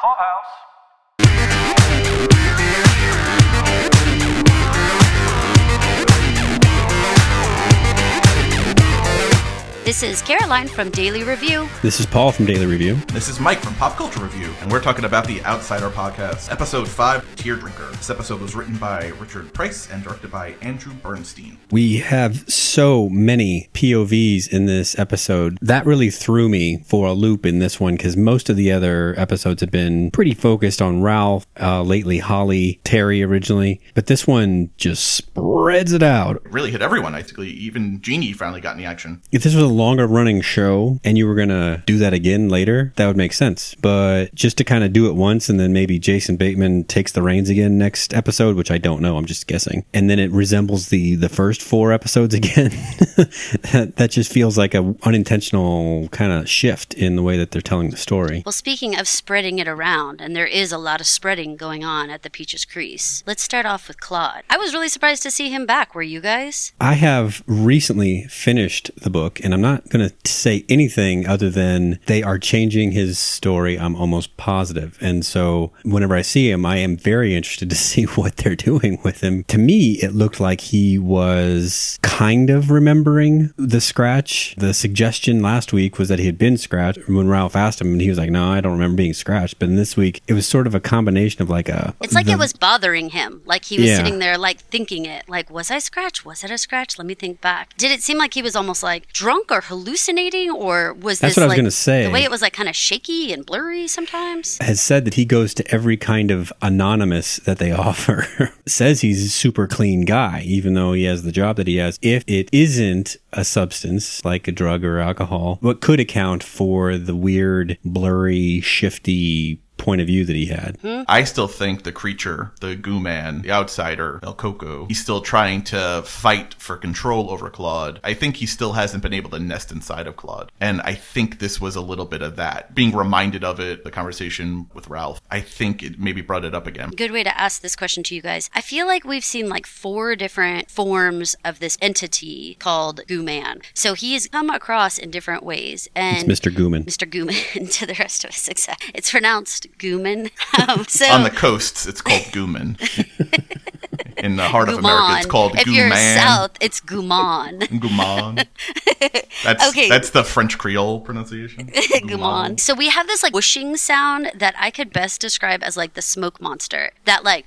Clubhouse. This is Caroline from Daily Review. This is Paul from Daily Review. This is Mike from Pop Culture Review, and we're talking about the Outsider podcast, episode 5, Tear Drinker. This episode was written by Richard Price and directed by Andrew Bernstein. We have so many POVs in this episode. That really threw me for a loop in this one because most of the other episodes have been pretty focused on Ralph, uh, lately Holly, Terry originally, but this one just spreads it out. It really hit everyone, I think. Even Jeannie finally got in the action. If this was a longer running show and you were going to do that again later, that would make sense. But just to kind of do it once and then maybe Jason Bateman takes the reins again next episode, which I don't know, I'm just guessing. And then it resembles the the first four episodes again. that, that just feels like a unintentional kind of shift in the way that they're telling the story. Well, speaking of spreading it around, and there is a lot of spreading going on at the Peaches Crease, let's start off with Claude. I was really surprised to see him back. Were you guys? I have recently finished the book, and I'm not going to say anything other than they are changing his story. I'm almost positive. And so whenever I see him, I am very interested to see what they're doing with him. To me, it looked like he was kind of remembering the scratch. The suggestion last week was that he had been scratched when Ralph asked him, and he was like, No, I don't remember being scratched. But in this week, it was sort of a combination of like a. It's like the- it was bothering him. Like he was Yeah. sitting there, like thinking it. Like, was I scratched? Was it a scratch? Let me think back. Did it seem like he was almost like drunk or hallucinating, or was That's this what I was like gonna say. the way it was like kind of shaky and blurry sometimes? has said that he goes to every kind of anonymous that they offer. Says he's a super clean guy, even though he has the job that he has. If it isn't a substance like a drug or alcohol, what could account for the weird, blurry, shifty point of view that he had. Hmm? I still think the creature, the goo man, the outsider, El Cuco, he's still trying to fight for control over Claude. I think he still hasn't been able to nest inside of Claude. And I think this was a little bit of that. Being reminded of it, the conversation with Ralph, I think it maybe brought it up again. Good way to ask this question to you guys. I feel like we've seen like four different forms of this entity called Goo Man. So he has come across in different ways. And It's Mr. Gooman. Mr. Gooman to the rest of us. Exactly. It's pronounced Gooman. Um, so On the coasts, it's called Gooman. In the heart of America, it's called Gouman. If you're south, it's Guman. Guman. That's Okay. that's the French Creole pronunciation. Guman. So we have this like whooshing sound that I could best describe as like the smoke monster. That like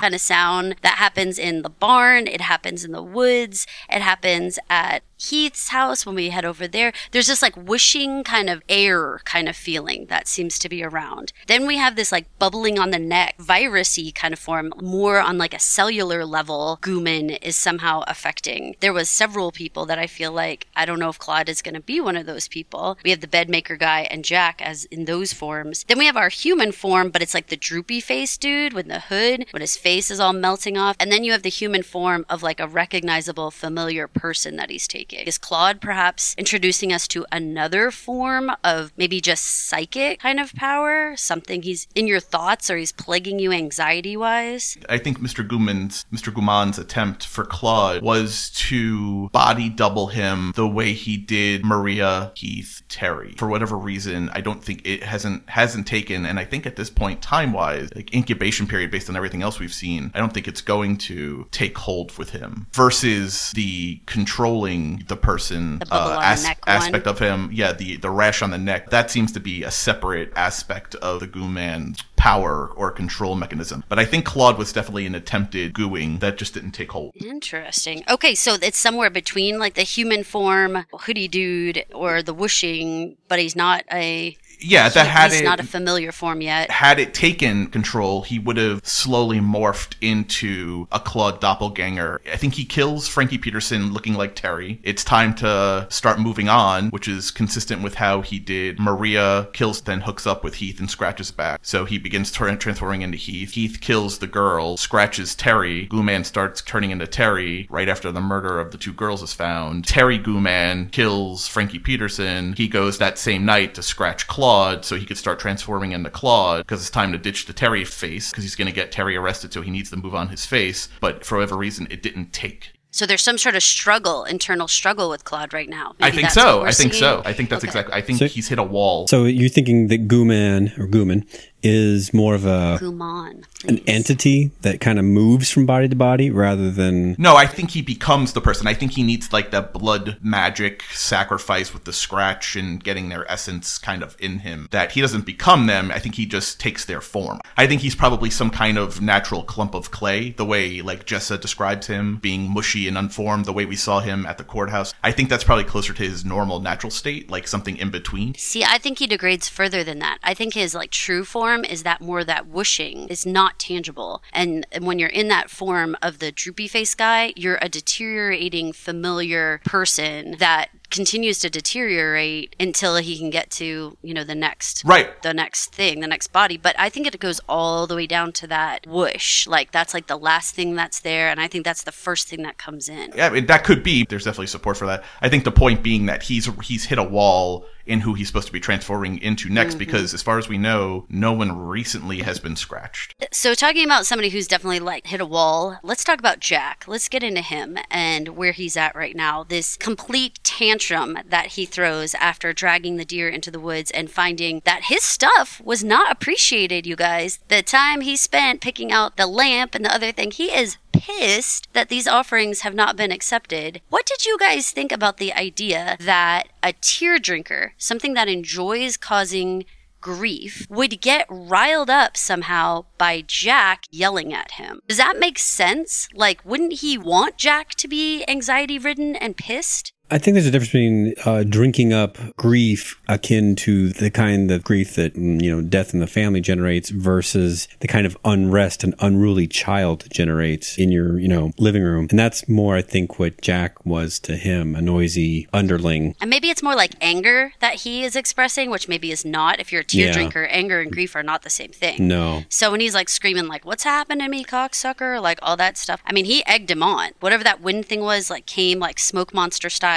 kind of sound that happens in the barn, it happens in the woods, it happens at Heath's house when we head over there. There's this like whooshing kind of air kind of feeling that seems to be around. Then we have this like bubbling on the neck, virusy kind of form, more on like a cellular level. Gooman is somehow affecting. There was several people that I feel like I don't know if Claude is going to be one of those people. We have the bedmaker guy and Jack as in those forms. Then we have our human form, but it's like the droopy face dude with the hood, when his face is all melting off. And then you have the human form of like a recognizable, familiar person that he's taking. Is Claude perhaps introducing us to another form of maybe just psychic kind of power? Something he's in your thoughts or he's plaguing you anxiety wise? I think Mr. Guman's Mr. Guman's attempt for Claude was to body double him the way he did Maria, Heath, Terry. For whatever reason, I don't think it hasn't hasn't taken and I think at this point time wise, like incubation period based on everything else we've seen, I don't think it's going to take hold with him. Versus the controlling the person The uh, as- neck one. aspect of him. Yeah, the the rash on the neck. That seems to be a separate aspect of the goo man's power or control mechanism. But I think Claude was definitely an attempted gooing that just didn't take hold. Interesting. Okay, so it's somewhere between like the human form, hoodie dude, or the whooshing, but he's not a. Yeah, that had it not a familiar form yet. had it taken control, he would have slowly morphed into a Claude doppelganger. I think he kills Frankie Peterson looking like Terry. It's time to start moving on, which is consistent with how he did Maria kills, then hooks up with Heath and scratches back. So he begins transforming into Heath. Heath kills the girl, scratches Terry. Gooman starts turning into Terry right after the murder of the two girls is found. Terry Gooman kills Frankie Peterson. He goes that same night to scratch Claude so he could start transforming into Claude because it's time to ditch the Terry face because he's going to get Terry arrested so he needs to move on his face. But for whatever reason, it didn't take. So there's some sort of struggle, internal struggle with Claude right now. I think so. we're I think seeing? so. I think that's Okay. exactly. I think So- he's hit a wall. So you're thinking that Gooman or Gooman is more of a Guman. an entity that kind of moves from body to body rather than No, I think he becomes the person. I think he needs like that blood magic sacrifice with the scratch and getting their essence kind of in him. That he doesn't become them. I think he just takes their form. I think he's probably some kind of natural clump of clay, the way like Jessa describes him being mushy and unformed, the way we saw him at the courthouse. I think that's probably closer to his normal natural state, like something in between. See, I think he degrades further than that. I think his like true form is that more that whooshing is not tangible. And, and when you're in that form of the droopy face guy, you're a deteriorating familiar person that continues to deteriorate until he can get to, you know, the next Right. the next thing, the next body. But I think it goes all the way down to that whoosh. Like that's like the last thing that's there, and I think that's the first thing that comes in. Yeah, I mean, that could be. There's definitely support for that. I think the point being that he's he's hit a wall in who he's supposed to be transforming into next, mm-hmm. because as far as we know, no one recently has been scratched. So, talking about somebody who's definitely like hit a wall, let's talk about Jack. Let's get into him and where he's at right now. This complete tantrum that he throws after dragging the deer into the woods and finding that his stuff was not appreciated, you guys. The time he spent picking out the lamp and the other thing, he is pissed that these offerings have not been accepted. What did you guys think about the idea that a tear drinker, something that enjoys causing grief would get riled up somehow by Jack yelling at him. Does that make sense? Like, wouldn't he want Jack to be anxiety ridden and pissed? I think there's a difference between uh, drinking up grief akin to the kind of grief that mm, you know death in the family generates versus the kind of unrest an unruly child generates in your you know living room, and that's more I think what Jack was to him, a noisy underling. And maybe it's more like anger that he is expressing, which maybe is not. If you're a tear Yeah. drinker, anger and grief are not the same thing. No, So when he's like screaming like "What's happened to me, cocksucker?" like all that stuff. I mean, he egged him on. Whatever that wind thing was, like came like smoke monster style,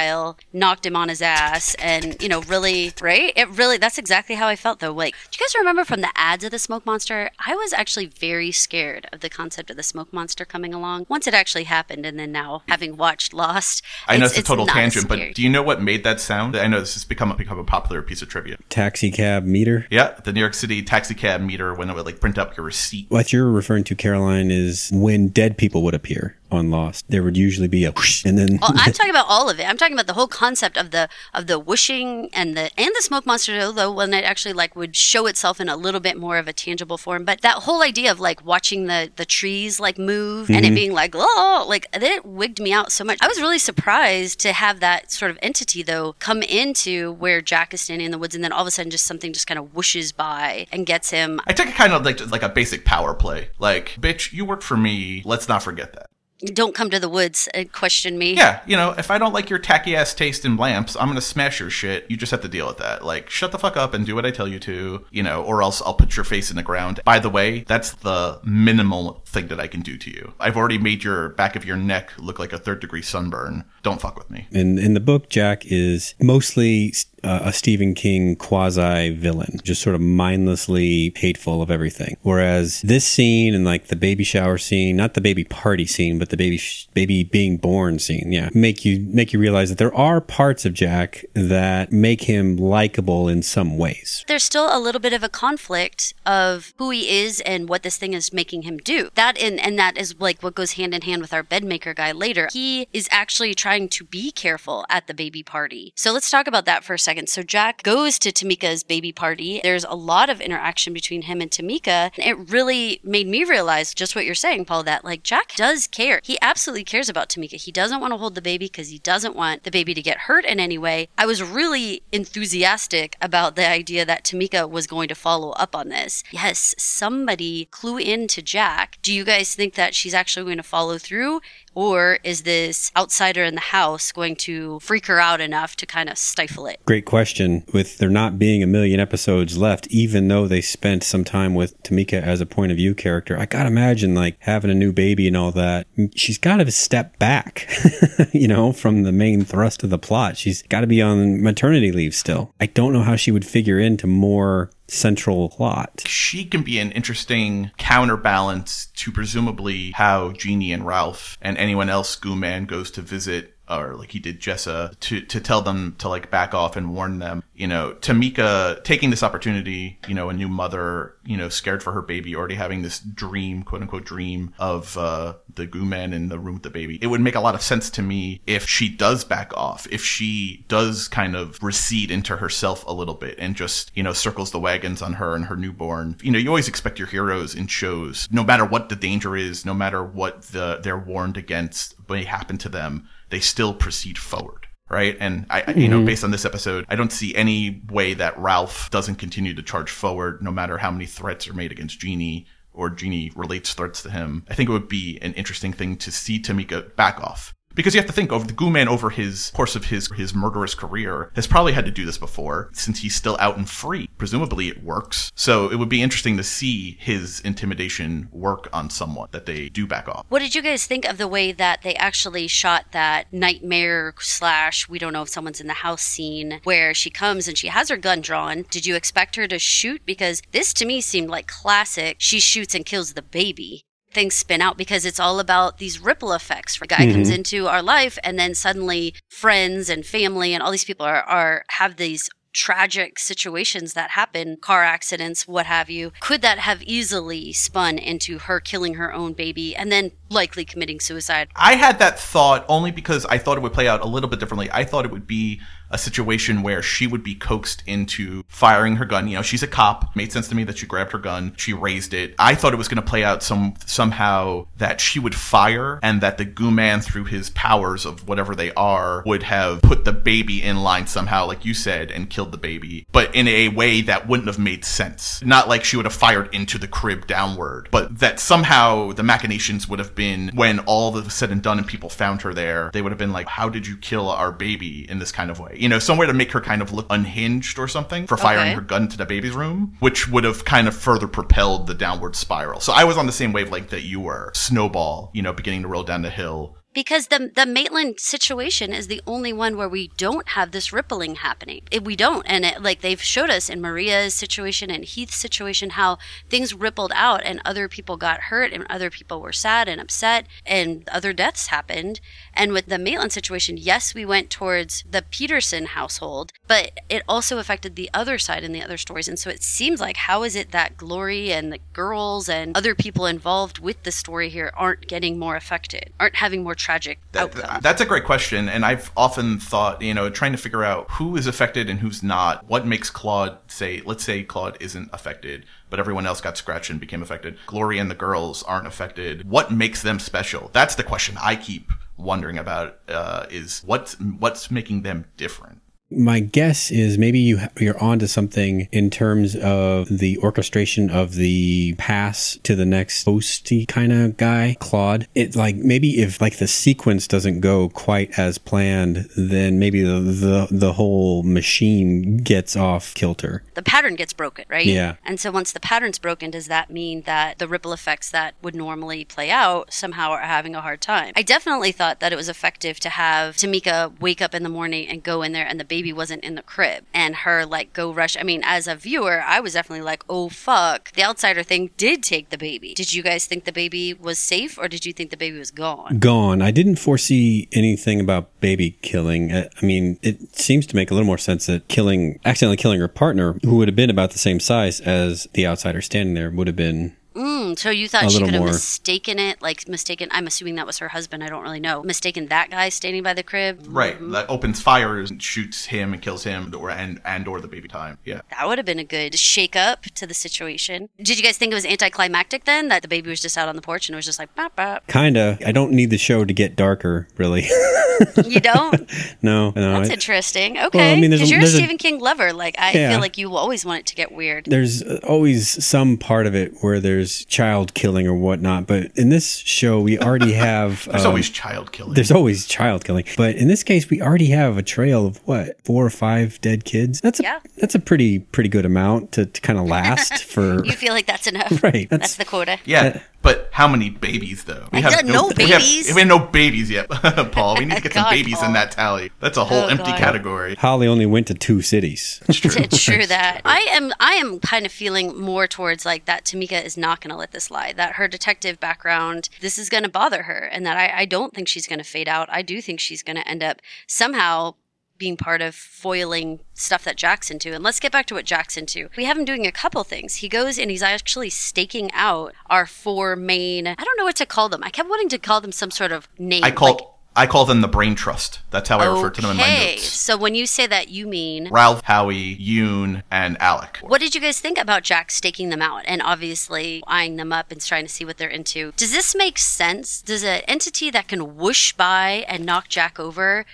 knocked him on his ass, and you know, really, right? It really. That's exactly how I felt though. Like, do you guys remember from the ads of the smoke monster? I was actually very scared of the concept of the smoke monster coming along once it actually happened, and then now having watched Lost, I know it's, a total not tangent, scary. but do you know what made that sound? I know this has become a, become a popular piece of trivia. taxi cab meter. Yeah, the New York City taxi cab meter when it would like print up your receipt. What you're referring to, Caroline, is when dead people would appear on Lost. There would usually be a whoosh, and then Well, I'm talking about all of it. I'm talking about the whole concept of the of the whooshing and the and the smoke monster, although when it actually like would show itself in a little bit more of a tangible form. But that whole idea of like watching the the trees like move and it mm-hmm. being like oh like it wigged me out so much. I was really surprised to have that sort of entity though come into where Jack is standing in the woods, and then all of a sudden just something just kind of whooshes by and gets him. I took it kind of like like a basic power play. Like, bitch, you work for me. Let's not forget that. Don't come to the woods and question me. Yeah, you know, if I don't like your tacky ass taste in lamps, I'm gonna smash your shit. You just have to deal with that. Like, shut the fuck up and do what I tell you to, you know, or else I'll put your face in the ground. By the way, that's the minimal thing that I can do to you. I've already made your back of your neck look like a third degree sunburn. Don't fuck with me. In in the book, Jack is mostly uh, a Stephen King quasi villain, just sort of mindlessly hateful of everything. Whereas this scene and like the baby shower scene, not the baby party scene, but the baby sh- baby being born scene, yeah, make you make you realize that there are parts of Jack that make him likable in some ways. there's still a little bit of a conflict of who he is and what this thing is making him do. That and and that is like what goes hand in hand with our bedmaker guy later. He is actually trying to be careful at the baby party. So let's talk about that for a second. So Jack goes to Tamika's baby party. There's a lot of interaction between him and Tamika. And it really made me realize just what you're saying, Paul, that like Jack does care. He absolutely cares about Tamika. He doesn't want to hold the baby because he doesn't want the baby to get hurt in any way. I was really enthusiastic about the idea that Tamika was going to follow up on this. Yes, somebody clue in to Jack. Do you guys think that she's actually going to follow through? Or is this outsider in the house going to freak her out enough to kind of stifle it? Great question. With there not being a million episodes left, even though they spent some time with Tamika as a point of view character, I gotta imagine like having a new baby and all that. She's got to step back, you know, from the main thrust of the plot. She's got to be on maternity leave still. I don't know how she would figure into more central plot. She can be an interesting counterbalance to presumably how Jeannie and Ralph and anyone else Gooman goes to visit or like he did Jessa to to tell them to like back off and warn them. You know, Tamika taking this opportunity, you know, a new mother, you know, scared for her baby, already having this dream, quote unquote dream of uh, the goo man in the room with the baby. It would make a lot of sense to me if she does back off, if she does kind of recede into herself a little bit and just, you know, circles the wagons on her and her newborn. You know, you always expect your heroes in shows, no matter what the danger is, no matter what the they're warned against may happen to them, they still proceed forward right? And I, mm-hmm. you know, based on this episode, I don't see any way that Ralph doesn't continue to charge forward, no matter how many threats are made against Jeannie or Jeannie relates threats to him. I think it would be an interesting thing to see Tamika back off because you have to think of the Goo Man over his course of his his murderous career has probably had to do this before since he's still out and free. Presumably it works. So it would be interesting to see his intimidation work on someone that they do back off. What did you guys think of the way that they actually shot that nightmare slash we don't know if someone's in the house scene where she comes and she has her gun drawn? Did you expect her to shoot? Because this to me seemed like classic. She shoots and kills the baby things spin out because it's all about these ripple effects. A guy mm-hmm. comes into our life and then suddenly friends and family and all these people are, are have these tragic situations that happen, car accidents, what have you, could that have easily spun into her killing her own baby and then likely committing suicide? I had that thought only because I thought it would play out a little bit differently. I thought it would be a situation where she would be coaxed into firing her gun. You know, she's a cop. Made sense to me that she grabbed her gun, she raised it. I thought it was going to play out some somehow that she would fire and that the goo man through his powers of whatever they are would have put the baby in line somehow like you said and killed the baby, but in a way that wouldn't have made sense. Not like she would have fired into the crib downward, but that somehow the machinations would have been when all the said and done and people found her there, they would have been like, "How did you kill our baby in this kind of way?" you know, somewhere to make her kind of look unhinged or something for firing okay. her gun to the baby's room, which would have kind of further propelled the downward spiral. So I was on the same wavelength that you were. Snowball, you know, beginning to roll down the hill because the the Maitland situation is the only one where we don't have this rippling happening. We don't, and it, like they've showed us in Maria's situation and Heath's situation how things rippled out and other people got hurt and other people were sad and upset and other deaths happened. And with the Maitland situation, yes, we went towards the Peterson household, but it also affected the other side in the other stories. And so it seems like how is it that Glory and the girls and other people involved with the story here aren't getting more affected, aren't having more tragic that, That's a great question, and I've often thought, you know, trying to figure out who is affected and who's not. What makes Claude say? Let's say Claude isn't affected, but everyone else got scratched and became affected. Glory and the girls aren't affected. What makes them special? That's the question I keep wondering about. Uh, is what's what's making them different? My guess is maybe you you're onto something in terms of the orchestration of the pass to the next hosty kind of guy, Claude. It like maybe if like the sequence doesn't go quite as planned, then maybe the the, the whole machine gets off kilter. The pattern gets broken, right? Yeah. And so once the pattern's broken, does that mean that the ripple effects that would normally play out somehow are having a hard time? I definitely thought that it was effective to have Tamika wake up in the morning and go in there and the baby wasn't in the crib and her like go rush. I mean, as a viewer, I was definitely like, oh fuck. The outsider thing did take the baby. Did you guys think the baby was safe or did you think the baby was gone? Gone. I didn't foresee anything about baby killing. I mean, it seems to make a little more sense that killing, accidentally killing her partner, who would have been about the same size as the outsider standing there, would have been Mm, so you thought she could have mistaken it, like mistaken? I'm assuming that was her husband. I don't really know. Mistaken that guy standing by the crib, right? Mm-hmm. That opens fire and shoots him and kills him, or and and or the baby time. Yeah, that would have been a good shake up to the situation. Did you guys think it was anticlimactic then that the baby was just out on the porch and it was just like bop bop? Kinda. I don't need the show to get darker, really. you don't? no, no. That's I, interesting. Okay, well, I mean, because you're a Stephen a, King lover. Like I yeah. feel like you always want it to get weird. There's always some part of it where there's there's child killing or whatnot, but in this show we already have there's um, always child killing. There's always child killing, but in this case we already have a trail of what four or five dead kids. That's a yeah. that's a pretty pretty good amount to, to kind of last for. you feel like that's enough, right? That's, that's the quota. Yeah, but How many babies though? I don't know we have- no babies. We have, no babies yet, Paul. We need to get some babies Paul. in that tally. That's a whole Oh, empty God. category. Holly only went to two cities. It's true that I am. I am kind of feeling more towards like that. Tamika is not going to let this lie. That her detective background, this is going to bother her, and that I, I don't think she's going to fade out. I do think she's going to end up somehow being part of foiling stuff that Jack's into. And let's get back to what Jack's into. We have him doing a couple things. He goes and he's actually staking out our four main. I don't know what to call them. I kept wanting to call them some sort of name. I call like- I call them the brain trust. That's how I refer to them in my Okay, notes. so when you say that, you mean Ralph, Howie, Yoon, and Alec. What did you guys think about Jack staking them out and obviously eyeing them up and trying to see what they're into? Does this make sense? Does an entity that can whoosh by and knock Jack over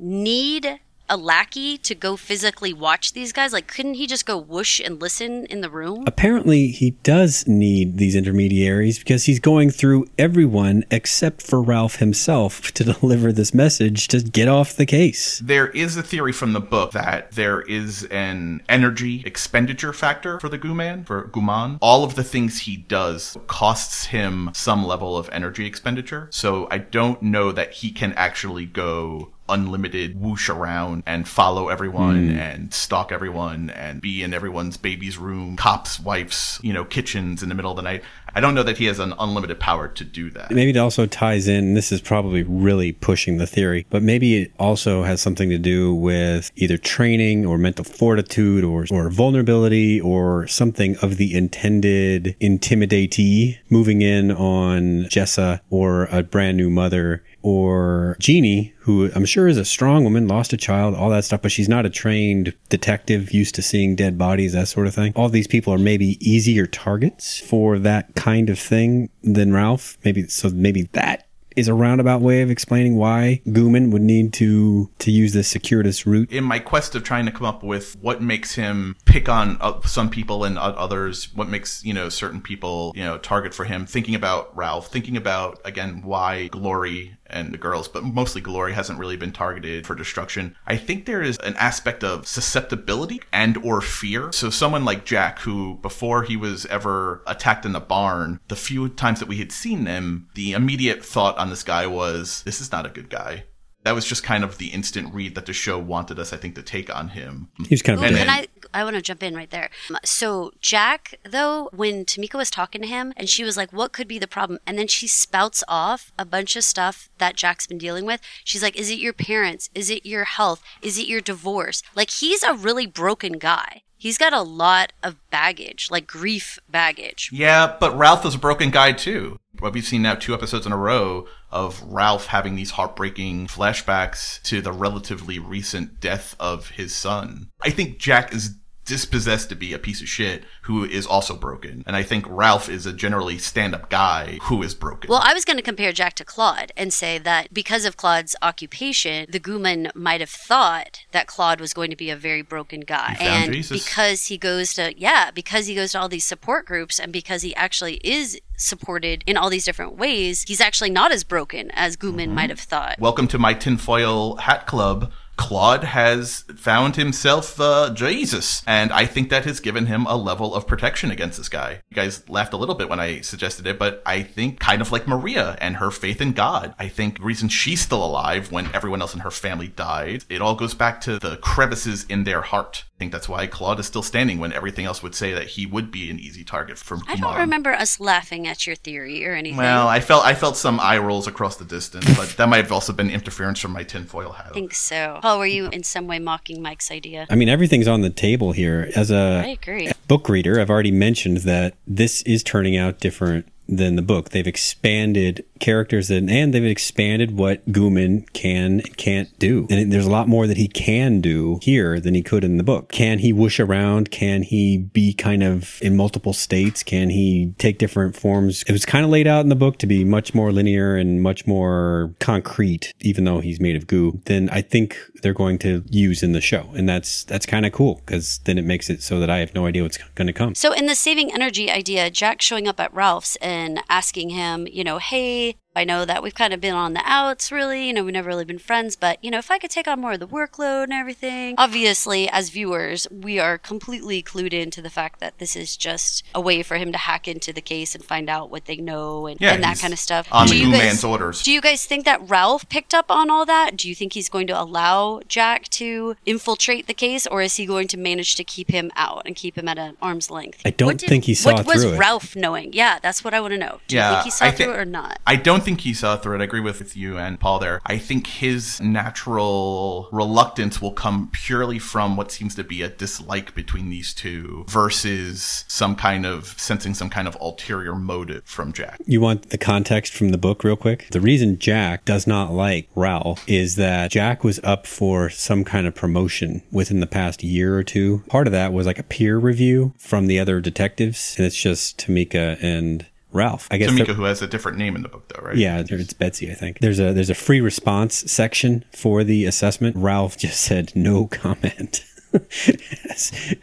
need a lackey to go physically watch these guys? Like, couldn't he just go whoosh and listen in the room? Apparently, he does need these intermediaries because he's going through everyone except for Ralph himself to deliver this message to get off the case. There is a theory from the book that there is an energy expenditure factor for the Guman, for Guman. All of the things he does costs him some level of energy expenditure. So I don't know that he can actually go unlimited whoosh around and follow everyone hmm. and stalk everyone and be in everyone's baby's room, cops, wives, you know, kitchens in the middle of the night. I don't know that he has an unlimited power to do that. Maybe it also ties in, and this is probably really pushing the theory, but maybe it also has something to do with either training or mental fortitude or, or vulnerability or something of the intended intimidatee moving in on Jessa or a brand new mother or Jeannie, who I'm sure is a strong woman, lost a child, all that stuff, but she's not a trained detective used to seeing dead bodies, that sort of thing. All these people are maybe easier targets for that kind of thing than Ralph. Maybe so maybe that is a roundabout way of explaining why Gooman would need to to use this circuitous route. in my quest of trying to come up with what makes him pick on uh, some people and o- others, what makes you know certain people you know target for him, thinking about Ralph, thinking about again why Glory and the girls, but mostly Glory hasn't really been targeted for destruction. I think there is an aspect of susceptibility and or fear. So someone like Jack, who before he was ever attacked in the barn, the few times that we had seen him, the immediate thought on this guy was, this is not a good guy. That was just kind of the instant read that the show wanted us, I think, to take on him. He's kind of Ooh, And can I? I want to jump in right there. Um, So Jack, though, when Tamika was talking to him, and she was like, "What could be the problem?" and then she spouts off a bunch of stuff that Jack's been dealing with. She's like, "Is it your parents? Is it your health? Is it your divorce?" Like he's a really broken guy. He's got a lot of baggage, like grief baggage. Yeah, but Ralph is a broken guy too. We've seen now two episodes in a row of Ralph having these heartbreaking flashbacks to the relatively recent death of his son. I think Jack is dispossessed to be a piece of shit who is also broken. And I think Ralph is a generally stand-up guy who is broken. Well, I was going to compare Jack to Claude and say that because of Claude's occupation, the Gooman might have thought that Claude was going to be a very broken guy. And Jesus. because he goes to, yeah, because he goes to all these support groups and because he actually is supported in all these different ways, he's actually not as broken as Gooman Mm-hmm. might have thought. Welcome to my tinfoil hat club. Claude has found himself uh, Jesus, and I think that has given him a level of protection against this guy. You guys laughed a little bit when I suggested it, but I think kind of like Maria and her faith in God. I think the reason she's still alive when everyone else in her family died, it all goes back to the crevices in their heart. I think that's why Claude is still standing when everything else would say that he would be an easy target for I don't Kumar. remember us laughing at your theory or anything. Well, I felt I felt some eye rolls across the distance, but that might have also been interference from my tinfoil hat. I think so. Paul, were you in some way mocking Mike's idea? I mean, everything's on the table here. As I a agree. book reader, I've already mentioned that this is turning out different than the book. They've expanded characters and, and they've expanded what Gooman can and can't do. And there's a lot more that he can do here than he could in the book. Can he whoosh around? Can he be kind of in multiple states? Can he take different forms? It was kind of laid out in the book to be much more linear and much more concrete, even though he's made of goo, than I think they're going to use in the show. And that's, that's kind of cool because then it makes it so that I have no idea what's going to come. So, in the saving energy idea, Jack showing up at Ralph's and asking him, you know, hey, I know that we've kind of been on the outs, really. You know, we've never really been friends, but, you know, if I could take on more of the workload and everything. Obviously, as viewers, we are completely clued into the fact that this is just a way for him to hack into the case and find out what they know and, Yeah, and that kind of stuff. on Do the you guys- Man's orders. Do you guys think that Ralph picked up on all that? Do you think he's going to allow Jack to infiltrate the case, or is he going to manage to keep him out and keep him at an arm's length? I don't What did- think he saw What was through it. Ralph knowing? Yeah, that's what I want to know. Do you Yeah, think he saw I through it or not? I don't think he saw uh, through it. I agree with, with you and Paul there. I think his natural reluctance will come purely from what seems to be a dislike between these two versus some kind of sensing some kind of ulterior motive from Jack. You want the context from the book, real quick? The reason Jack does not like Ralph is that Jack was up for some kind of promotion within the past year or two. Part of that was like a peer review from the other detectives, and it's just Tamika and Ralph. I guess. Tamika, who has a different name in the book, though, right? Yeah, it's Betsy, I think. There's a there's a free response section for the assessment. Ralph just said no comment.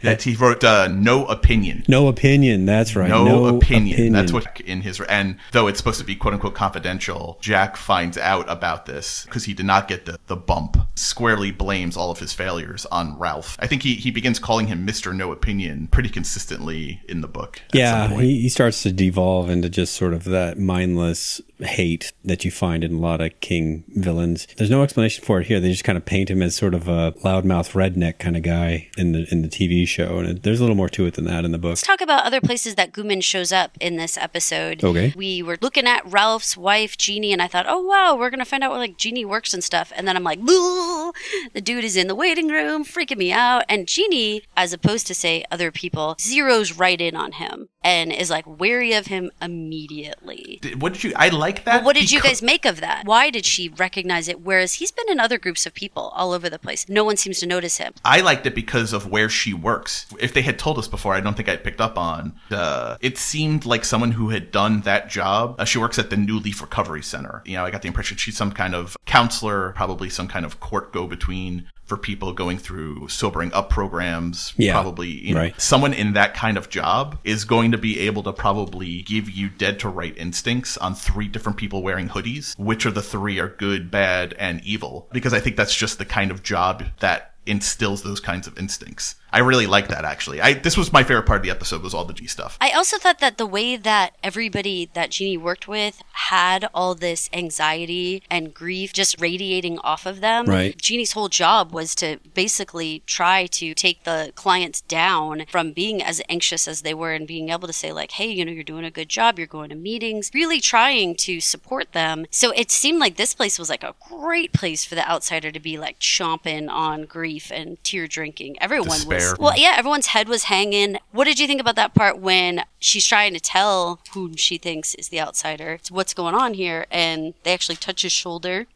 That he wrote uh, no opinion. no opinion. That's right. No, opinion. That's what in his and though it's supposed to be quote unquote confidential, Jack finds out about this because he did not get the, the bump. Squarely blames all of his failures on Ralph. I think he, he begins calling him Mister No Opinion pretty consistently in the book. Yeah, he, he starts to devolve into just sort of that mindless hate that you find in a lot of King villains. There's no explanation for it here. They just kind of paint him as sort of a loudmouth redneck kind of guy in the in the TV show, and it, there's a little more to it than that in the book. Let's talk about other places that Gooman shows up in this episode. Okay. We were looking at Ralph's wife, Jeannie, and I thought, oh, wow, we're going to find out where, like, Jeannie works and stuff. And then I'm like, boo! The dude is in the waiting room, freaking me out. And Jeannie, as opposed to, say, other people, zeroes right in on him and is, like, wary of him immediately. Did- What did you? I like that. What did you guys make of that? Why did she recognize it? Whereas he's been in other groups of people all over the place. No one seems to notice him. I liked it because of where she works. If they had told us before, I don't think I'd picked up on. Uh, it seemed like someone who had done that job. Uh, she works at the New Leaf Recovery Center. You know, I got the impression she's some kind of counselor, probably some kind of court go between for people going through sobering up programs. Yeah, probably, you know, right. someone in that kind of job is going to be able to probably give you dead to right instincts on three different people wearing hoodies. Which of the three are good, bad, and evil? Because I think that's just the kind of job that instills those kinds of instincts. I really like that actually. I this was my favorite part of the episode was all the G stuff. I also thought that the way that everybody that Jeannie worked with had all this anxiety and grief just radiating off of them. Right. Jeannie's whole job was to basically try to take the clients down from being as anxious as they were and being able to say, like, hey, you know, you're doing a good job, you're going to meetings, really trying to support them. So it seemed like this place was like a great place for the outsider to be like chomping on grief and tear drinking. Everyone was Despair. well, yeah, everyone's head was hanging. What did you think about that part when she's trying to tell whom she thinks is the outsider what's going on here, and they actually touch his shoulder?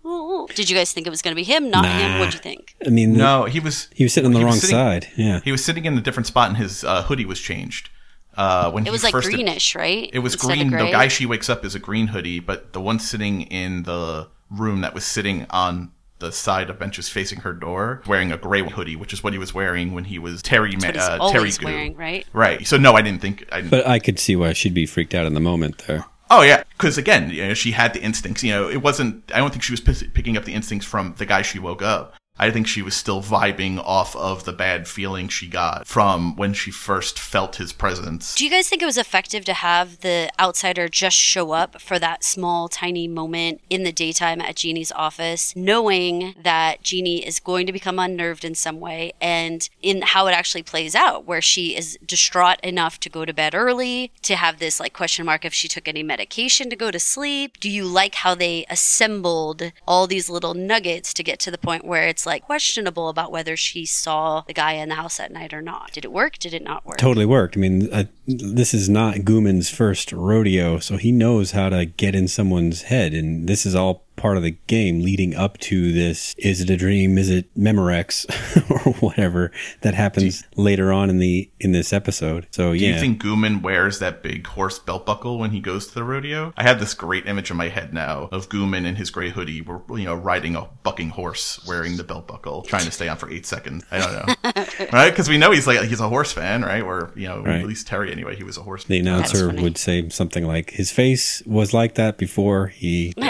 Did you guys think it was going to be him, not him? What'd you think? I mean, No, he was he was sitting on the wrong sitting- side. Yeah, He was sitting in a different spot and his uh, hoodie was changed. Uh, when It was like first greenish, right? It was Instead green. The guy she wakes up is a green hoodie, but the one sitting in the room that was sitting on the side of benches facing her door, wearing a gray hoodie, which is what he was wearing when he was Terry. That's what he's uh, Terry Goo. wearing, right? Right. So no, I didn't think. I didn't, but I could see why she'd be freaked out in the moment there. oh yeah, because again, you know, she had the instincts. You know, it wasn't. I don't think she was p- picking up the instincts from the guy she woke up. I think she was still vibing off of the bad feeling she got from when she first felt his presence. Do you guys think it was effective to have the outsider just show up for that small, tiny moment in the daytime at Jeannie's office, knowing that Jeannie is going to become unnerved in some way, and in how it actually plays out, where she is distraught enough to go to bed early, to have this like question mark if she took any medication to go to sleep? Do you like how they assembled all these little nuggets to get to the point where it's like questionable about whether she saw the guy in the house at night or not? Did it work? Did it not work? Totally worked. I mean, I, this is not Gooman's first rodeo, so he knows how to get in someone's head, and this is all part of the game leading up to this. Is it a dream? Is it Memorex or whatever that happens later on in the in this episode? So yeah Do yeah, you think Gooman wears that big horse belt buckle when he goes to the rodeo? I have this great image in my head now of Gooman in his gray hoodie, where you know, riding a bucking horse, wearing the belt buckle, trying to stay on for eight seconds. I don't know, right? Because we know he's like he's a horse fan, right? Or you know, Right. at least Terry anyway, he was a horse. the announcer would say something like, "His face was like that before he."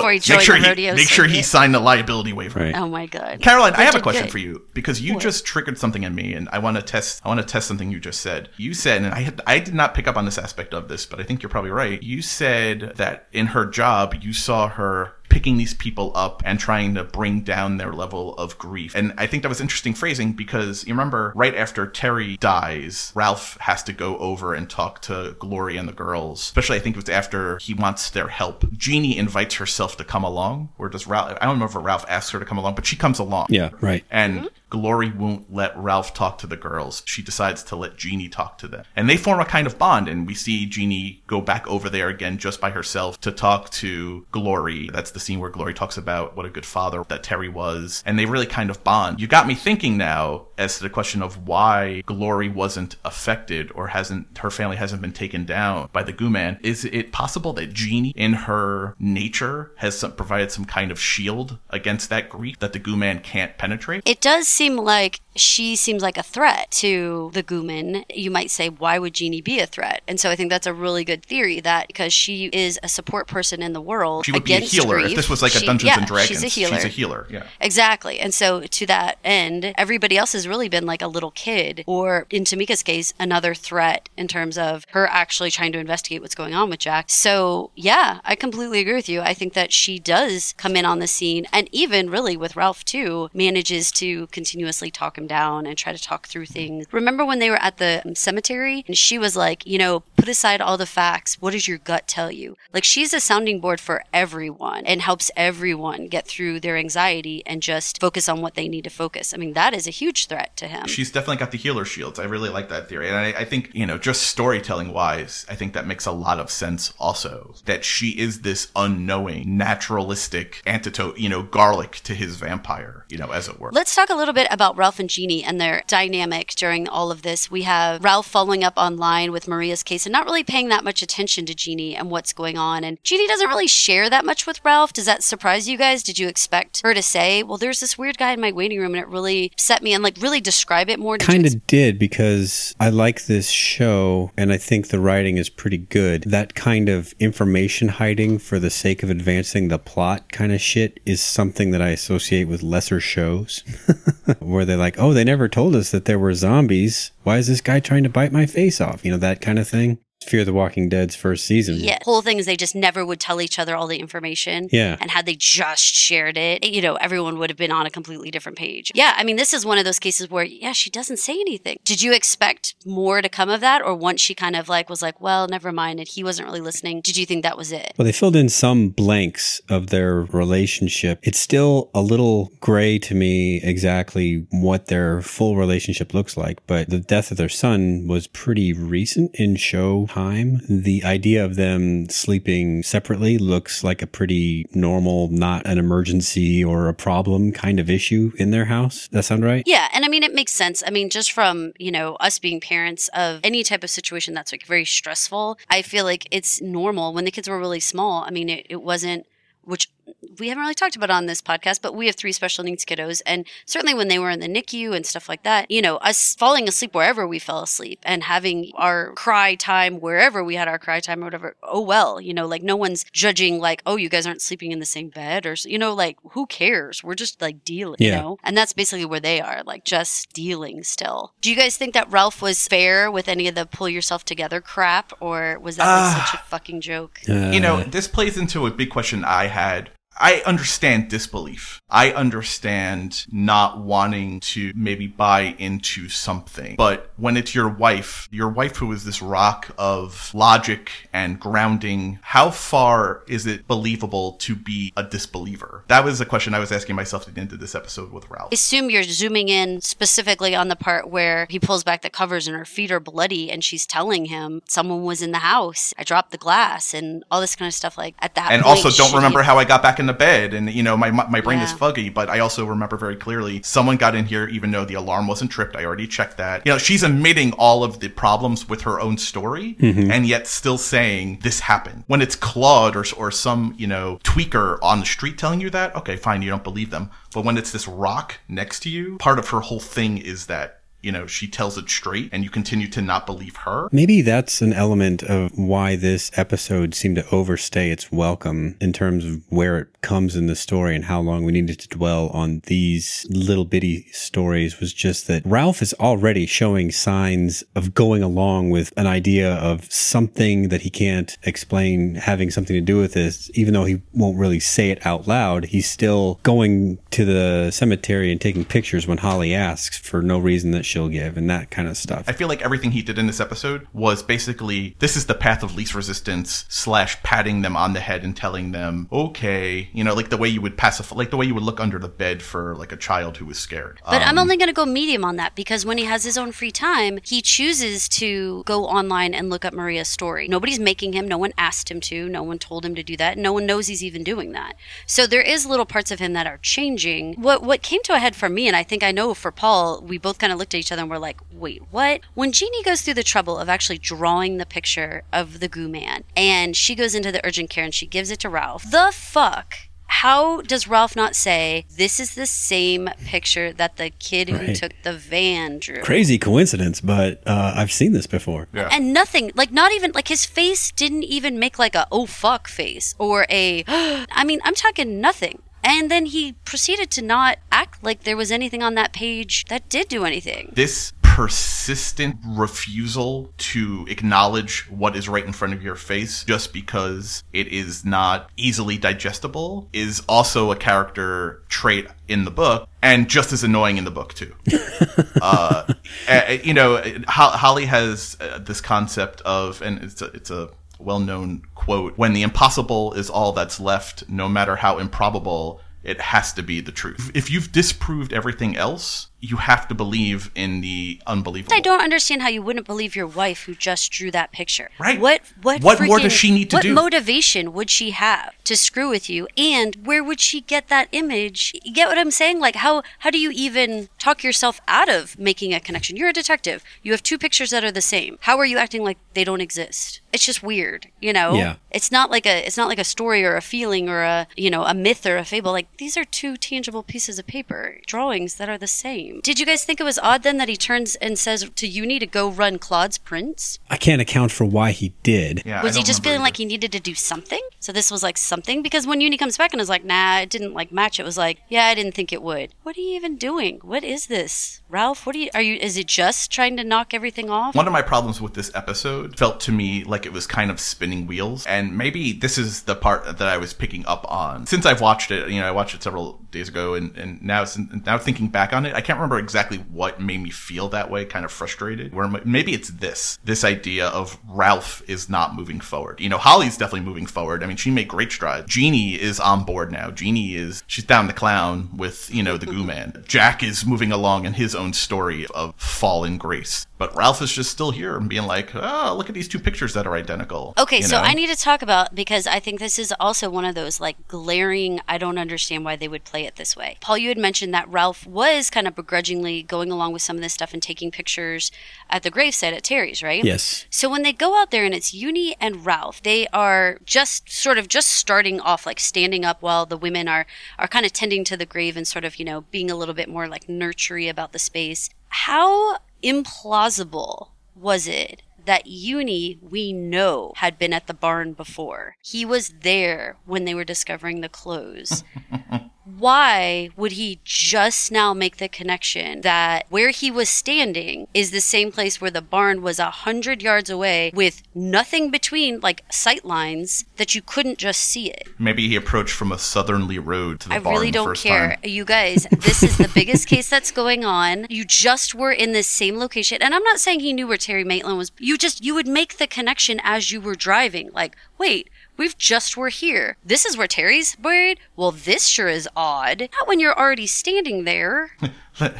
Before he joined make sure the he rodeo make sure he signed the liability waiver. Right. Oh my god. Caroline, I have a question good. for you because you just triggered something in me, and I want to test. I want to test something you just said. You said, and I had, I did not pick up on this aspect of this, but I think you're probably right. You said that in her job, you saw her picking these people up and trying to bring down their level of grief. And I think that was interesting phrasing because you remember right after Terry dies, Ralph has to go over and talk to Glory and the girls. Especially I think it was after he wants their help. Jeannie invites herself to come along. Or does Ralph I don't remember if Ralph asks her to come along, but she comes along. Yeah, right. And mm-hmm. Glory won't let Ralph talk to the girls. She decides to let Jeannie talk to them. And they form a kind of bond. And we see Jeannie go back over there again just by herself to talk to Glory. That's the scene where Glory talks about what a good father that Terry was. And they really kind of bond. You got me thinking now as to the question of why Glory wasn't affected or hasn't, her family hasn't been taken down by the Goo Man. Is it possible that Jeannie, in her nature, has some, provided some kind of shield against that grief that the Goo Man can't penetrate? It does seem like she seems like a threat to the Gooman. You might say, why would Jeannie be a threat? And so I think that's a really good theory that because she is a support person in the world She would be a healer grief, if this was like a Dungeons yeah, and Dragons. She's a healer. She's a healer. Yeah. Exactly. And so to that end, everybody else has really been like a little kid, or in Tamika's case, another threat in terms of her actually trying to investigate what's going on with Jack. So yeah, I completely agree with you. I think that she does come in on the scene and even really with Ralph too, manages to continuously talk down and try to talk through things. Remember when they were at the um, cemetery and she was like, you know, put aside all the facts. What does your gut tell you? Like she's a sounding board for everyone and helps everyone get through their anxiety and just focus on what they need to focus. I mean, that is a huge threat to him. She's definitely got the healer shields. I really like that theory. And I, I think, you know, just storytelling wise, I think that makes a lot of sense also. That she is this unknowing, naturalistic antidote, you know, garlic to his vampire, you know, as it were. Let's talk a little bit about Ralph and Jeannie and their dynamic during all of this. We have Ralph following up online with Maria's case and not really paying that much attention to Jeannie and what's going on. And Jeannie doesn't really share that much with Ralph. Does that surprise you guys? Did you expect her to say, well, there's this weird guy in my waiting room and it really upset me and like really describe it more? Kind of did because I like this show and I think the writing is pretty good. That kind of information hiding for the sake of advancing the plot kind of shit is something that I associate with lesser shows where they're like, oh, they never told us that there were zombies. Why is this guy trying to bite my face off? You know, that kind of thing. Fear the Walking Dead's first season. Yeah. Whole thing is they just never would tell each other all the information. Yeah. And had they just shared it, you know, everyone would have been on a completely different page. Yeah. I mean, this is one of those cases where, yeah, she doesn't say anything. Did you expect more to come of that? Or once she kind of like was like, well, never mind, and he wasn't really listening, did you think that was it? Well, they filled in some blanks of their relationship. It's still a little gray to me exactly what their full relationship looks like, but the death of their son was pretty recent in show time. The idea of them sleeping separately looks like a pretty normal, not an emergency or a problem kind of issue in their house. That sound right? Yeah, and I mean it makes sense. I mean, just from, you know, us being parents of any type of situation that's like very stressful, I feel like it's normal. When the kids were really small, I mean it, it wasn't which we haven't really talked about on this podcast, but we have three special needs kiddos. And certainly when they were in the NICU and stuff like that, you know, us falling asleep wherever we fell asleep and having our cry time wherever we had our cry time or whatever. Oh, well, you know, like no one's judging like, oh, you guys aren't sleeping in the same bed or, you know, like who cares? We're just like dealing, you Yeah. know? And that's basically where they are, like just dealing still. Do you guys think that Ralph was fair with any of the pull yourself together crap or was that like such a fucking joke? Uh, you know, this plays into a big question I had. I understand disbelief. I understand not wanting to maybe buy into something. But when it's your wife, your wife who is this rock of logic and grounding, how far is it believable to be a disbeliever? That was a question I was asking myself at the end of this episode with Ralph. assume you're zooming in specifically on the part where he pulls back the covers and her feet are bloody and she's telling him someone was in the house. I dropped the glass and all this kind of stuff like at that and point, also don't should remember how I got back in the the bed, and you know my my my brain is Yeah. fuzzy, but I also remember very clearly someone got in here even though the alarm wasn't tripped. I already checked that. You know, she's admitting all of the problems with her own story, mm-hmm. and yet still saying this happened. When it's Claude or or some you know tweaker on the street telling you that, okay, fine, you don't believe them. But when it's this rock next to you, part of her whole thing is that. You know, she tells it straight and you continue to not believe her. Maybe that's an element of why this episode seemed to overstay its welcome in terms of where it comes in the story and how long we needed to dwell on these little bitty stories was just that Ralph is already showing signs of going along with an idea of something that he can't explain having something to do with this, even though he won't really say it out loud. He's still going to the cemetery and taking pictures when Holly asks for no reason that she'll give and that kind of stuff. I feel like everything he did in this episode was basically this is the path of least resistance slash patting them on the head and telling them okay, you know, like the way you would pacify, like the way you would look under the bed for like a child who was scared. But I'm Um, only going to go medium on that because when he has his own free time, he chooses to go online and look up Maria's story. Nobody's making him. No one asked him to. No one told him to do that. No one knows he's even doing that. So there is little parts of him that are changing. What what came to a head for me, and I think I know for Paul, we both kind of looked at each other and we're like, "Wait, what?" When Jeannie goes through the trouble of actually drawing the picture of the goo man, and she goes into the urgent care and she gives it to Ralph. The fuck how does Ralph not say this is the same picture that the kid who Right. took the van drew? Crazy coincidence, but uh, I've seen this before. yeah. And nothing, like not even like his face didn't even make like a oh fuck face or a I mean, I'm talking nothing. And then he proceeded to not act like there was anything on that page that did do anything. this persistent refusal to acknowledge what is right in front of your face just because it is not easily digestible is also a character trait in the book and just as annoying in the book too. uh, uh, you know, Holly has uh, this concept of, and it's a, it's a well-known quote: "When the impossible is all that's left, no matter how improbable." It has to be the truth. If you've disproved everything else, you have to believe in the unbelievable. I don't understand how you wouldn't believe your wife who just drew that picture. Right. What what What more does she need to what do? What motivation would she have to screw with you? And where would she get that image? You get what I'm saying? Like how how do you even talk yourself out of making a connection? You're a detective. You have two pictures that are the same. How are you acting like they don't exist? It's just weird, you know? Yeah. It's not like a it's not like a story or a feeling or a you know a myth or a fable. Like these are two tangible pieces of paper, drawings that are the same. Did you guys think it was odd then that he turns and says to Uni to go run Claude's prints? I can't account for why he did. Yeah, I was he just feeling either. like he needed to do something? So this was like something because when Uni comes back and is like, "Nah, it didn't like match." It was like, "Yeah, I didn't think it would." What are you even doing? What is this, Ralph? What are you? Are you? Is it just trying to knock everything off? One of my problems with this episode felt to me like it was kind of spinning wheels, and maybe this is the part that I was picking up on. Since I've watched it, you know, I watched it several days ago, and, and now sin- now thinking back on it, I can't remember exactly what made me feel that way, kind of frustrated. Where maybe it's this this idea of Ralph is not moving forward. You know, Holly's definitely moving forward. I mean, she made great strides. Jeannie is on board now. Jeannie is she's down the clown with you know the Goo Man. Jack is moving along in his own story of fall and grace. But Ralph is just still here and being like, oh, look at these two pictures that are identical. Okay, you so know? I need to talk about because I think this is also one of those like glaring. I don't understand why they would play it this way. Paul, you had mentioned that Ralph was kind of begrudgingly going along with some of this stuff and taking pictures at the gravesite at Terry's, right? Yes. So when they go out there and it's Uni and Ralph, they are just sort of just starting off like standing up while the women are are kind of tending to the grave and sort of, you know, being a little bit more like nurtury about the space. How implausible was it that Uni we know had been at the barn before? He was there when they were discovering the clothes why would he just now make the connection that where he was standing is the same place where the barn was a hundred yards away with nothing between like sight lines that you couldn't just see it? Maybe he approached from a southerly road to the I barn I really don't care. time. You guys, this is the biggest case that's going on. You just were in the same location. And I'm not saying he knew where Terry Maitland was. You just, you would make the connection as you were driving. Like, wait, we've just were here. This is where Terry's buried? Well, this sure is odd. Not when you're already standing there. Let,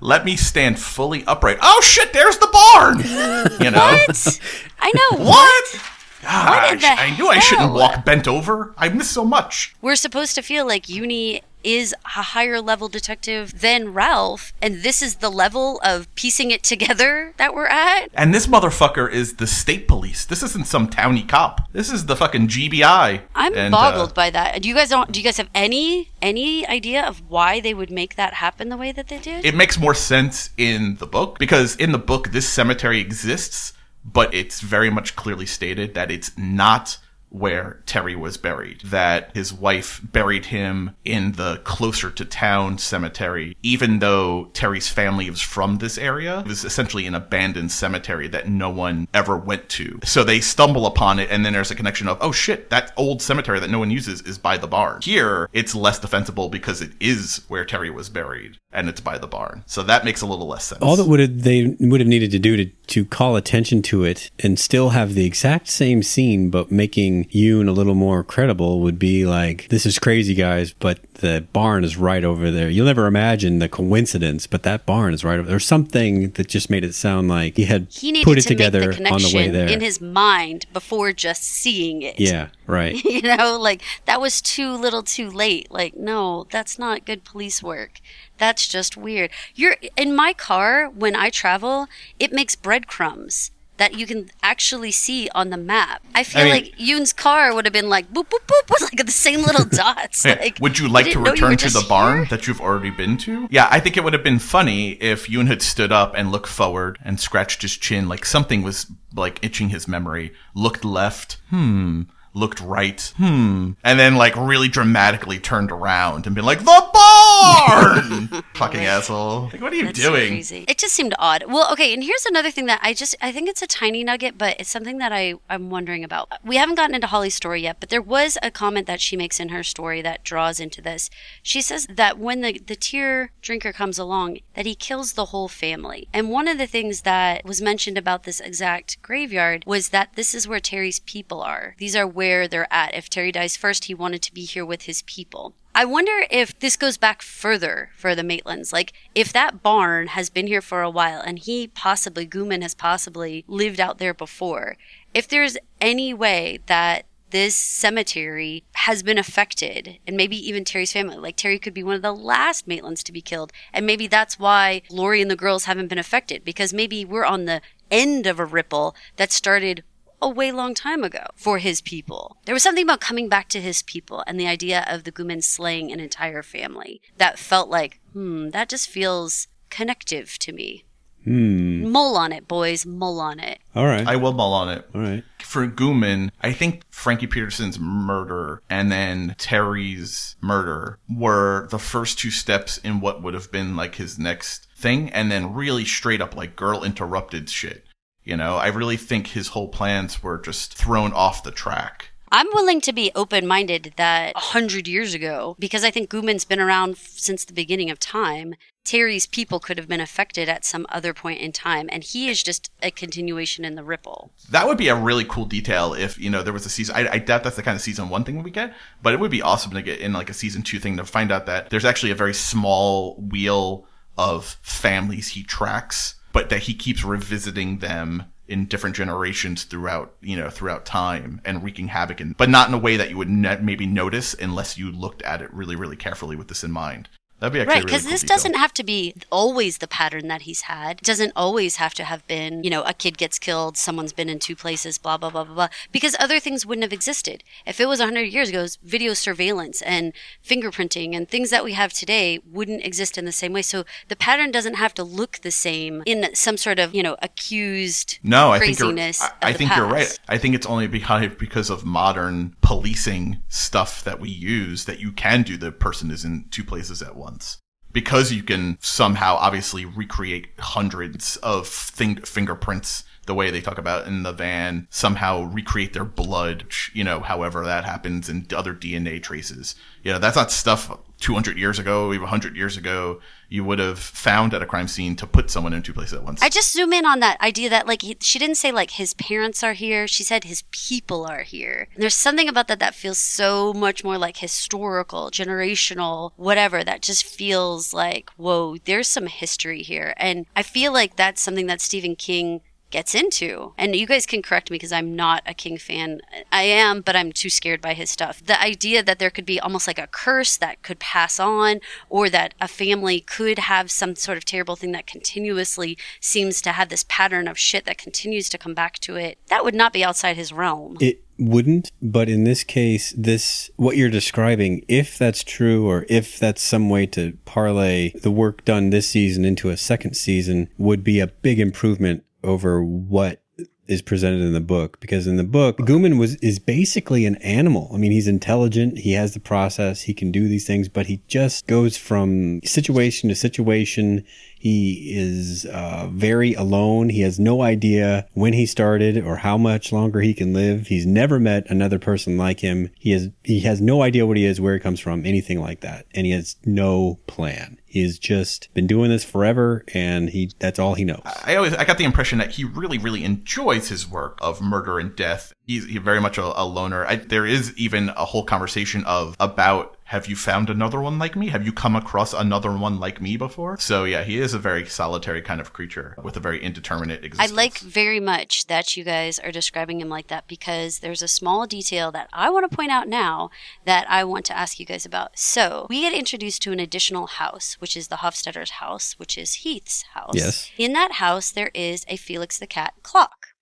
let me stand fully upright. Oh shit, there's the barn! You know? What? I know. What? The I knew I shouldn't walk bent over. I miss so much. We're supposed to feel like Uni is a higher level detective than Ralph, and this is the level of piecing it together that we're at. And this motherfucker is the state police. This isn't some towny cop. This is the fucking GBI. I'm And, boggled uh, by that. Do you guys don't? Do you guys have any any idea of why they would make that happen the way that they did? it makes more sense in the book because in the book this cemetery exists, but it's very much clearly stated that it's not where Terry was buried. That his wife buried him in the closer to town cemetery, even though Terry's family was from this area. It was essentially an abandoned cemetery that no one ever went to. So they stumble upon it, and then there's a connection of, oh shit, that old cemetery that no one uses is by the barn. Here, it's less defensible because it is where Terry was buried, and it's by the barn. So that makes a little less sense. All that would have they would have needed to do to to call attention to it and still have the exact same scene, but making Yoon a little more credible would be like, "This is crazy, guys," but the barn is right over there. You'll never imagine the coincidence, but that barn is right over there. Something that just made it sound like he had he put it to together the on the way there. in his mind before just seeing it. yeah, right. you know, like that was too little, too late. Like, no, that's not good police work. That's just weird. You're in my car when I travel. It makes breadcrumbs that you can actually see on the map. I feel I mean- like Yoon's car would have been like boop boop boop with like the same little dots. Yeah. Like, would you like to didn't know you were return to the barn that you've already been to? Yeah, I think it would have been funny if Yoon had stood up and looked forward and scratched his chin like something was like itching his memory, looked left, hmm, looked right, hmm, and then like really dramatically turned around and been like, the barn! Fucking asshole. Like, what are you That's doing? Crazy. It just seemed odd. Well, okay, and here's another thing that I just I think it's a tiny nugget, but it's something that I I'm wondering about. We haven't gotten into Holly's story yet, but there was a comment that she makes in her story that draws into this. She says that when the the tear drinker comes along, that he kills the whole family. And one of the things that was mentioned about this exact graveyard was that this is where Terry's people are. These are where they're at. If Terry dies first, he wanted to be here with his people. I wonder if this goes back further for the Maitlands. Like, if that barn has been here for a while and he possibly, Gooman has possibly lived out there before, if there's any way that this cemetery has been affected, and maybe even Terry's family, like Terry could be one of the last Maitlands to be killed, and maybe that's why Lori and the girls haven't been affected, because maybe we're on the end of a ripple that started a way long time ago for his people. There was something about coming back to his people and the idea of the Guman slaying an entire family that felt like, hmm, that just feels connective to me. Hmm. Mull on it, boys, mull on it. All right. I will mull on it. All right. for Gooman, I think Frankie Peterson's murder and then Terry's murder were the first two steps in what would have been like his next thing, and then really straight up like girl interrupted shit. You know, I really think his whole plans were just thrown off the track. I'm willing to be open minded that a hundred years ago, because I think Guman's been around since the beginning of time, Terry's people could have been affected at some other point in time, and he is just a continuation in the ripple. That would be a really cool detail if, you know, there was a season. I, I doubt that's the kind of season one thing we get, but it would be awesome to get in like a season two thing to find out that there's actually a very small wheel of families he tracks, but that he keeps revisiting them in different generations throughout, you know, throughout time and wreaking havoc, and, but not in a way that you would ne- maybe notice unless you looked at it really, really carefully with this in mind. That'd be actually Right, a really because cool this detail. doesn't have to be always the pattern that he's had. It doesn't always have to have been, you know, a kid gets killed, someone's been in two places, blah, blah, blah, blah, blah. Because other things wouldn't have existed. If it was 100 years ago, video surveillance and fingerprinting and things that we have today wouldn't exist in the same way. So the pattern doesn't have to look the same in some sort of, you know, accused No, I think you're. I, I think you're right. I think it's only because of modern policing stuff that we use that you can do the person is in two places at once. Because you can somehow obviously recreate hundreds of thing, fingerprints the way they talk about in the van, somehow recreate their blood, you know, however that happens and other DNA traces. You know, that's not stuff 200 years ago, even 100 years ago, you would have found at a crime scene to put someone in two places at once. I just zoom in on that idea that like he, she didn't say like his parents are here. She said his people are here. And there's something about that that feels so much more like historical, generational, whatever. That just feels like whoa, there's some history here. And I feel like that's something that Stephen King gets into. And you guys can correct me because I'm not a King fan. I am, but I'm too scared by his stuff. The idea that there could be almost like a curse that could pass on, or that a family could have some sort of terrible thing that continuously seems to have this pattern of shit that continues to come back to it, that would not be outside his realm. It wouldn't, but in this case, this what you're describing, if that's true, or if that's some way to parlay the work done this season into a second season, would be a big improvement over what is presented in the book because in the book Guman was is basically an animal. I mean, he's intelligent, he has the process, he can do these things, but he just goes from situation to situation. He is uh, very alone. He has no idea when he started or how much longer he can live. He's never met another person like him. He has he has no idea what he is, where he comes from, anything like that, and he has no plan. He's just been doing this forever, and he that's all he knows. I always I got the impression that he really really enjoys his work of murder and death. He's, very much a, a loner. I, there is even a whole conversation of about have you found another one like me? Have you come across another one like me before? So yeah, he is a very solitary kind of creature with a very indeterminate existence. I like very much that you guys are describing him like that because there's a small detail that I want to point out now that I want to ask you guys about. So we get introduced to an additional house, which is the Hofstadter's house, which is Heath's house. Yes. In that house, there is a Felix the Cat clock.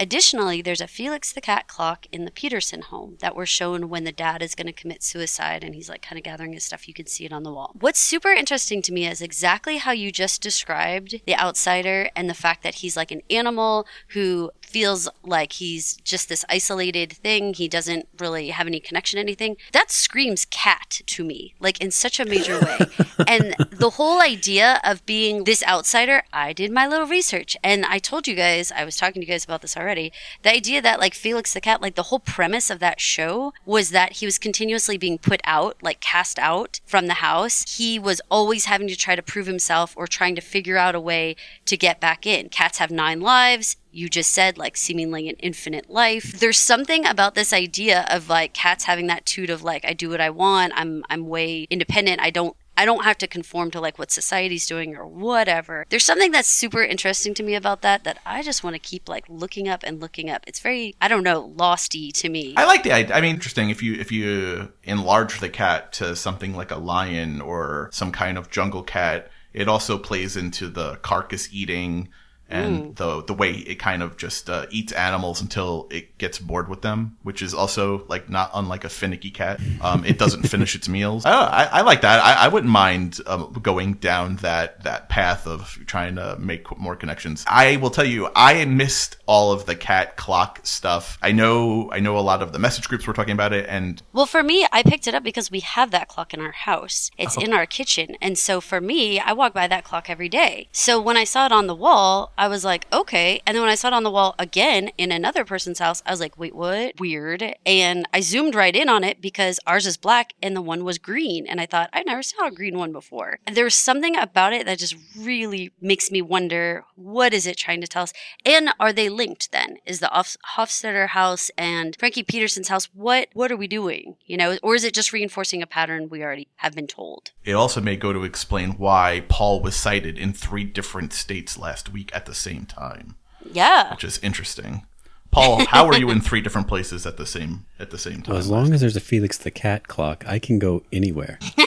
Additionally, there's a Felix the Cat clock in the Peterson home that we're shown when the dad is going to commit suicide and he's like kind of gathering his stuff. You can see it on the wall. What's super interesting to me is exactly how you just described the outsider and the fact that he's like an animal who feels like he's just this isolated thing. He doesn't really have any connection to anything. That screams cat to me, like in such a major way. and the whole idea of being this outsider, I did my little research and I told you guys, I was talking to you guys about this already. The idea that like Felix the cat, like the whole premise of that show was that he was continuously being put out, like cast out from the house. He was always having to try to prove himself or trying to figure out a way to get back in. Cats have nine lives. You just said like seemingly an infinite life. There's something about this idea of like cats having that toot of like i do what i want. I'm i'm way independent. I don't I don't have to conform to like what society's doing or whatever. There's something that's super interesting to me about that that I just want to keep like looking up and looking up. It's very I don't know, losty to me. I like the idea. I mean, interesting if you if you enlarge the cat to something like a lion or some kind of jungle cat, it also plays into the carcass eating and the the way it kind of just uh, eats animals until it gets bored with them, which is also like not unlike a finicky cat. Um, it doesn't finish its meals. I, I, I like that. I, I wouldn't mind um, going down that that path of trying to make more connections. I will tell you, I missed all of the cat clock stuff. I know I know a lot of the message groups were talking about it, and Well, for me, I picked it up because we have that clock in our house. It's in our kitchen. And so for me, I walk by that clock every day. So when I saw it on the wall, I was like, okay. And then when I saw it on the wall again in another person's house, I was like, wait, what? Weird. And I zoomed right in on it because ours is black and the one was green. And I thought, I never saw a green one before. And there was something about it that just really makes me wonder what is it trying to tell us? And are they linked then? Is the Hof- Hofstadter house and Frankie Peterson's house, what, what are we doing? You know, or is it just reinforcing a pattern we already have been told? it also may go to explain why Paul was sighted in three different states last week at the same time, Yeah. which is interesting. Paul, how are you in three different places at the same at the same time? Well, as long as there's a Felix the Cat clock, I can go anywhere. you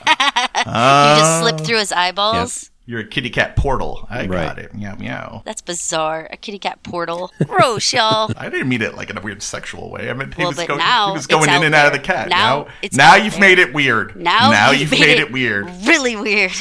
just slip through his eyeballs. You're a kitty cat portal. I got it. Meow meow. That's bizarre. A kitty cat portal. Gross, y'all. I didn't mean it like in a weird sexual way. I mean, he Well, was but going, now he was it's going in out and out of the cat. Now Now, it's now you've there. made it weird. Now, you've made, it weird. Really weird.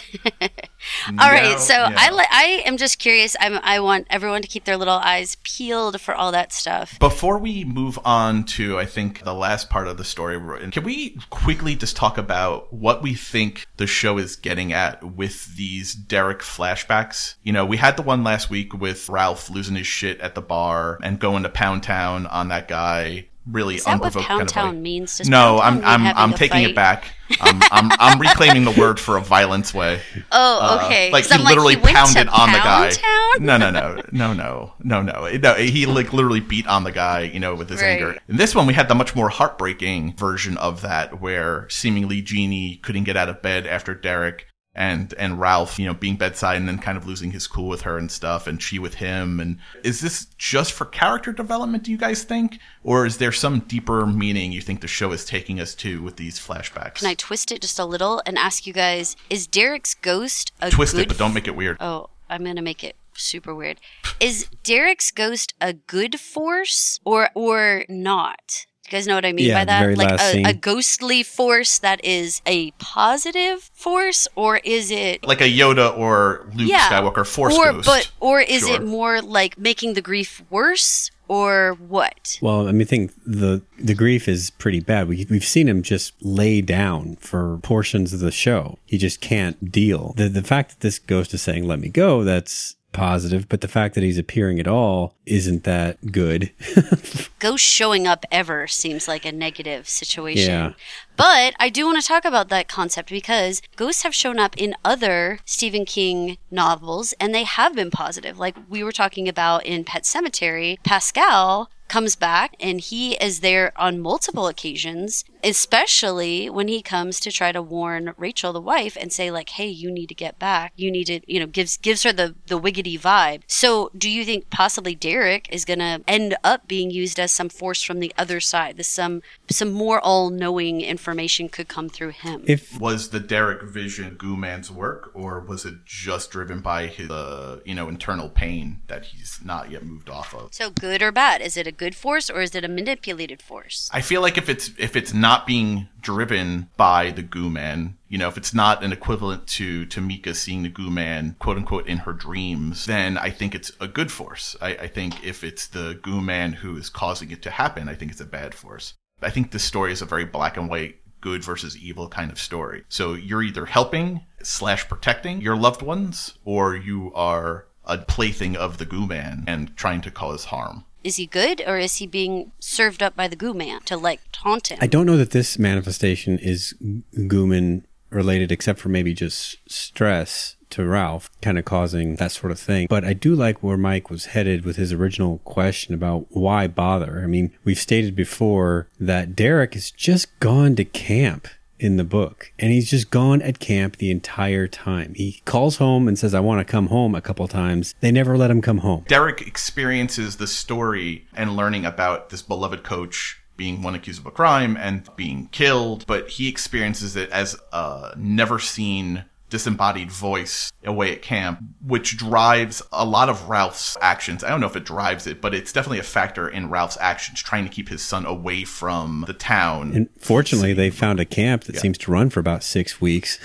All right, so yeah. I li- I am just curious. I'm, I want everyone to keep their little eyes peeled for all that stuff. Before we move on to, I think, the last part of the story, can we quickly just talk about what we think the show is getting at with these Derek flashbacks? You know, we had the one last week with Ralph losing his shit at the bar and going to Pound Town on that guy. Really Is that what unprovoked Pound kind of Town means? Does No, I'm I'm I'm taking it back. I'm, I'm I'm reclaiming the word for a violence way. Oh, Uh, okay. like 'Cause he I'm literally he went pounded on the guy. Town? No, no, no, no, no, no, no. no he like literally beat on the guy, you know, with his Right. anger. In this one, we had the much more heartbreaking version of that, where seemingly Jeannie couldn't get out of bed after Derek and and Ralph, you know, being bedside and then kind of losing his cool with her and stuff, and she with him. And is this just for character development? Do you guys think, or is there some deeper meaning you think the show is taking us to with these flashbacks? Can I twist it just a little and ask you guys: Is Derek's ghost a twist good it, but don't make it weird. Oh, I'm gonna make it super weird. Is Derek's ghost a good force or or not? You guys know what I mean Yeah, by that? like a, a ghostly force that is a positive force, or is it Like a Yoda or Luke yeah, Skywalker Force or Ghost. but or is Sure. it more like making the grief worse or what? Well, I mean, I think the the grief is pretty bad. We we've seen him just lay down for portions of the show. He just can't deal. The the fact that this ghost is saying "Let me go," that's positive. But the fact that he's appearing at all isn't that good. ghost showing up ever seems like a negative situation. Yeah. But I do want to talk about that concept because ghosts have shown up in other Stephen King novels and they have been positive. Like we were talking about in Pet Sematary, Pascow comes back and he is there on multiple occasions, especially when he comes to try to warn Rachel, the wife, and say like, "Hey, you need to get back. You need to, you know, gives gives her the the wiggity vibe." So, do you think possibly Derek is going to end up being used as some force from the other side? This some some more all-knowing information could come through him. if was the Derek vision Goo Man's work, or was it just driven by his, uh, you know, internal pain that he's not yet moved off of? so, good or bad? Is it a good force or is it a manipulated force? I feel like if it's if it's not being driven by the Goo Man, you know, if it's not an equivalent to Tamika seeing the Goo Man, quote unquote, in her dreams, then I think it's a good force. I, I think if it's the Goo Man who is causing it to happen, I think it's a bad force. I think this story is a very black and white good versus evil kind of story. So you're either helping slash protecting your loved ones, or you are a plaything of the Goo Man and trying to cause harm. Is he good or is he being served up by the goo man to like taunt him? I don't know that this manifestation is Gooman related, except for maybe just stress to Ralph, kind of causing that sort of thing. But I do like where Mike was headed with his original question about why bother. I mean, we've stated before that Derek has just gone to camp in the book and he's just gone at camp the entire time. He calls home and says, I want to come home a couple times. They never let him come home. Derek experiences the story and learning about this beloved coach being one accused of a crime and being killed, but he experiences it as a never seen disembodied voice away at camp, which drives a lot of Ralph's actions. I don't know if it drives it, but it's definitely a factor in Ralph's actions, trying to keep his son away from the town. And fortunately, they found a camp that seems to run for about six weeks.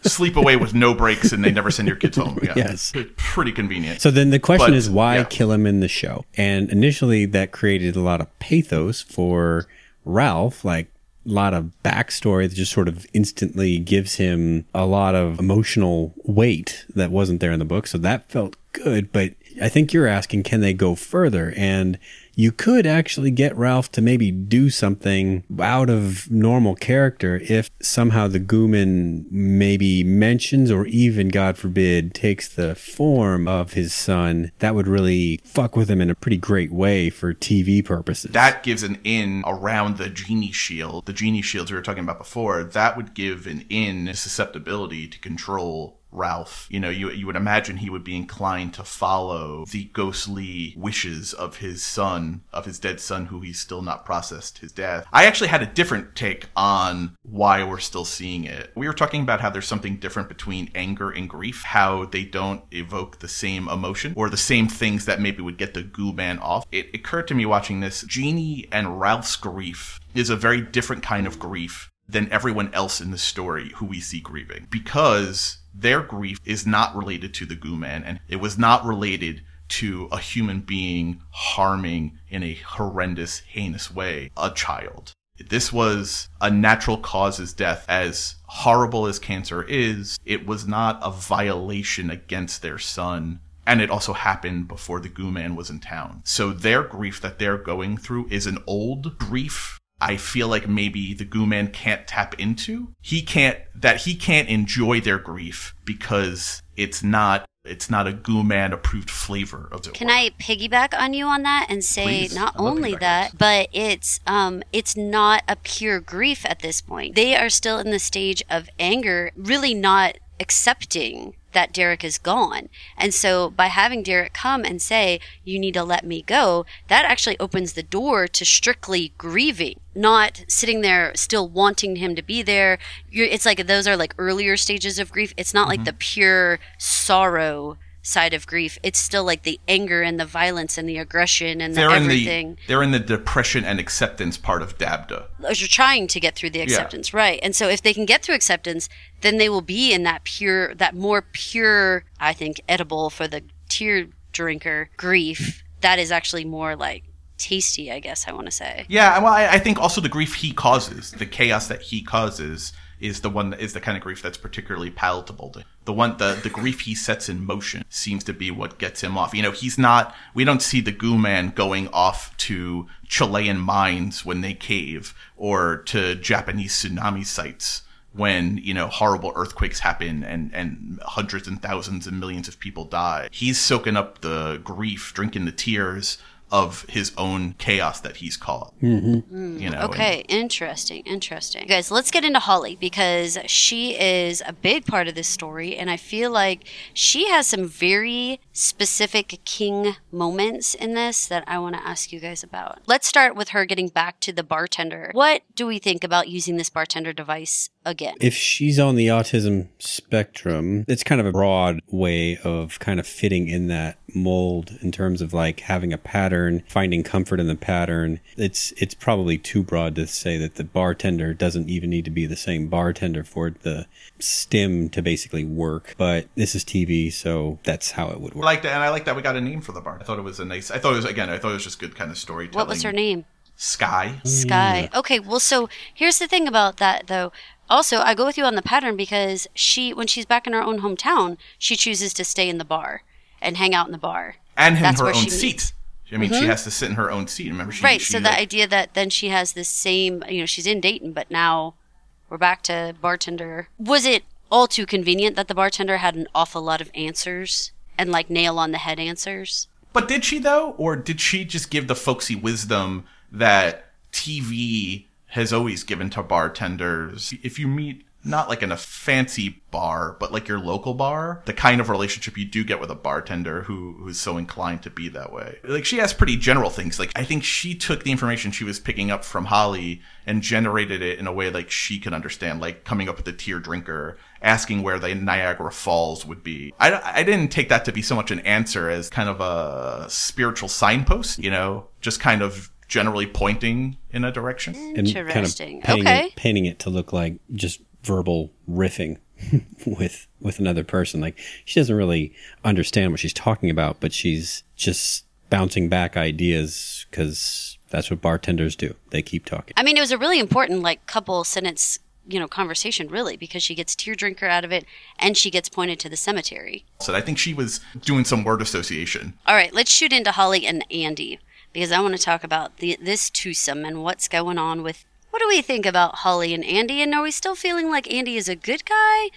Sleep away with no breaks and they never send your kids home. Yeah. Yes. Pretty convenient. So then the question But, is why yeah. kill him in the show? And initially that created a lot of pathos for Ralph, like lot of backstory that just sort of instantly gives him a lot of emotional weight that wasn't there in the book. So that felt good. But I think you're asking, can they go further? And you could actually get Ralph to maybe do something out of normal character if somehow the Gooman maybe mentions or even, God forbid, takes the form of his son. That would really fuck with him in a pretty great way for TV purposes. that gives an in around the Jeannie shield. The Jeannie shields we were talking about before, that would give an in susceptibility to control Ralph. You know, you you would imagine he would be inclined to follow the ghostly wishes of his son, of his dead son who he's still not processed his death. I actually had a different take on why we're still seeing it. We were talking about how there's something different between anger and grief, how they don't evoke the same emotion or the same things that maybe would get the goo man off. It occurred to me watching this, Jeannie and Ralph's grief is a very different kind of grief than everyone else in the story who we see grieving because their grief is not related to the goo man and it was not related to a human being harming in a horrendous heinous way a child. This was a natural causes death. As horrible as cancer is it was not a violation against their son and it also happened before the goo man was in town. So their grief that they're going through is an old grief I feel like maybe the Goo Man can't tap into. He can't that he can't enjoy their grief because it's not it's not a Goo Man approved flavor of the Can I piggyback on you on that and say Please. not I love only that, but it's um it's not a pure grief at this point. They are still in the stage of anger, really not accepting that Derek is gone. And so by having Derek come and say, You need to let me go, that actually opens the door to strictly grieving, not sitting there still wanting him to be there. You're, it's like those are like earlier stages of grief. It's not like mm-hmm. the pure sorrow side of grief. It's still like the anger and the violence and the aggression and they're in everything. the they're in the depression and acceptance part of DABDA. As you're trying to get through the acceptance, right? And so if they can get through acceptance, then they will be in that pure, that more pure, I think, edible for the tear drinker grief. That is actually more like tasty, I guess I want to say. Yeah, well, I, I think also the grief he causes, the chaos that he causes, is the one that is the kind of grief that's particularly palatable to the one the the grief he sets in motion seems to be what gets him off. You know, he's not. We don't see the Goo Man going off to Chilean mines when they cave, or to Japanese tsunami sites when you know horrible earthquakes happen and and hundreds and thousands and millions of people die. He's soaking up the grief, drinking the tears of his own chaos that he's caused. Mm-hmm. You know, and- Okay, interesting, interesting. Guys, let's get into Holly because she is a big part of this story, and I feel like she has some very specific king moments in this that I want to ask you guys about. Let's start with her getting back to the bartender. What do we think about using this bartender device again? If she's on the autism spectrum, it's kind of a broad way of kind of fitting in that mold in terms of like having a pattern, finding comfort in the pattern. It's it's probably too broad to say that the bartender doesn't even need to be the same bartender for the stim to basically work. But this is TV, so that's how it would I work. like that, and I like that we got a name for the bar. I thought it was a nice. I thought it was again. I thought it was just good kind of storytelling. What was her name? Sky. Sky. Okay, well, so here's the thing about that, though. Also, I go with you on the pattern because she, when she's back in her own hometown, she chooses to stay in the bar and hang out in the bar. and in That's her own Mm-hmm. seat. I mean, she has to sit in her own seat. Remember, she right. She, so the like- idea that then she has this same, you know, she's in Dayton, but now we're back to bartender. Was it all too convenient that the bartender had an awful lot of answers and like nail on the head answers? But did she though, or did she just give the folksy wisdom that TV has always given to bartenders? If you meet not like in a fancy bar, but like your local bar, the kind of relationship you do get with a bartender who who's so inclined to be that way. Like she has pretty general things. Like I think she took the information she was picking up from Holly and generated it in a way like she could understand, like coming up with the tear drinker, asking where the Niagara Falls would be. I, I didn't take that to be so much an answer as kind of a spiritual signpost, you know, just kind of generally pointing in a direction. and kind of Interesting. painting Okay. painting it to look like just verbal riffing with with another person. Like she doesn't really understand what she's talking about, but she's just bouncing back ideas because that's what bartenders do. They keep talking. I mean, it was a really important like couple sentence, you know, conversation really because she gets tear drinker out of it and she gets pointed to the cemetery. So I think she was doing some word association. All right, let's shoot into Holly and Andy because I want to talk about the, this twosome and what's going on with. What do we think about Holly and Andy? And are we still feeling like Andy is a good guy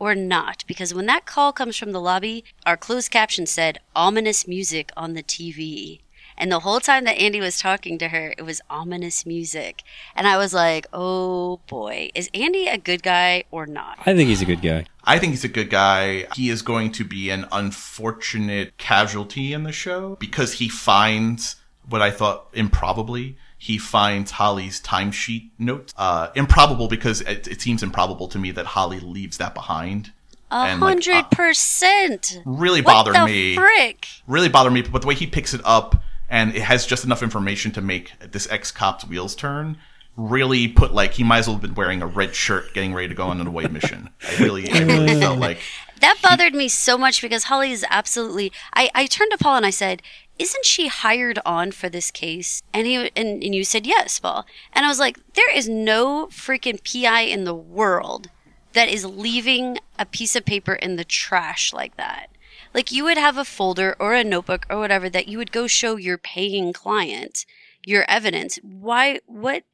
or not? Because when that call comes from the lobby, our closed caption said ominous music on the TV. And the whole time that Andy was talking to her, it was ominous music. And I was like, oh boy, is Andy a good guy or not? I think he's a good guy. I think he's a good guy. He is going to be an unfortunate casualty in the show because he finds what I thought improbably. He finds Holly's timesheet note. Uh, improbable because it, it seems improbable to me that Holly leaves that behind. A hundred percent. Really bothered What the me. frick? Really bothered me. But the way he picks it up and it has just enough information to make this ex cop's wheels turn. Really put like he might as well have been wearing a red shirt, getting ready to go on an away mission. I really, I really felt like That bothered me so much because Holly is absolutely. I, I turned to Paul and I said, "Isn't she hired on for this case?" And he and, and you said yes, Paul. And I was like, "There is no freaking PI in the world that is leaving a piece of paper in the trash like that. Like you would have a folder or a notebook or whatever that you would go show your paying client your evidence. Why? What?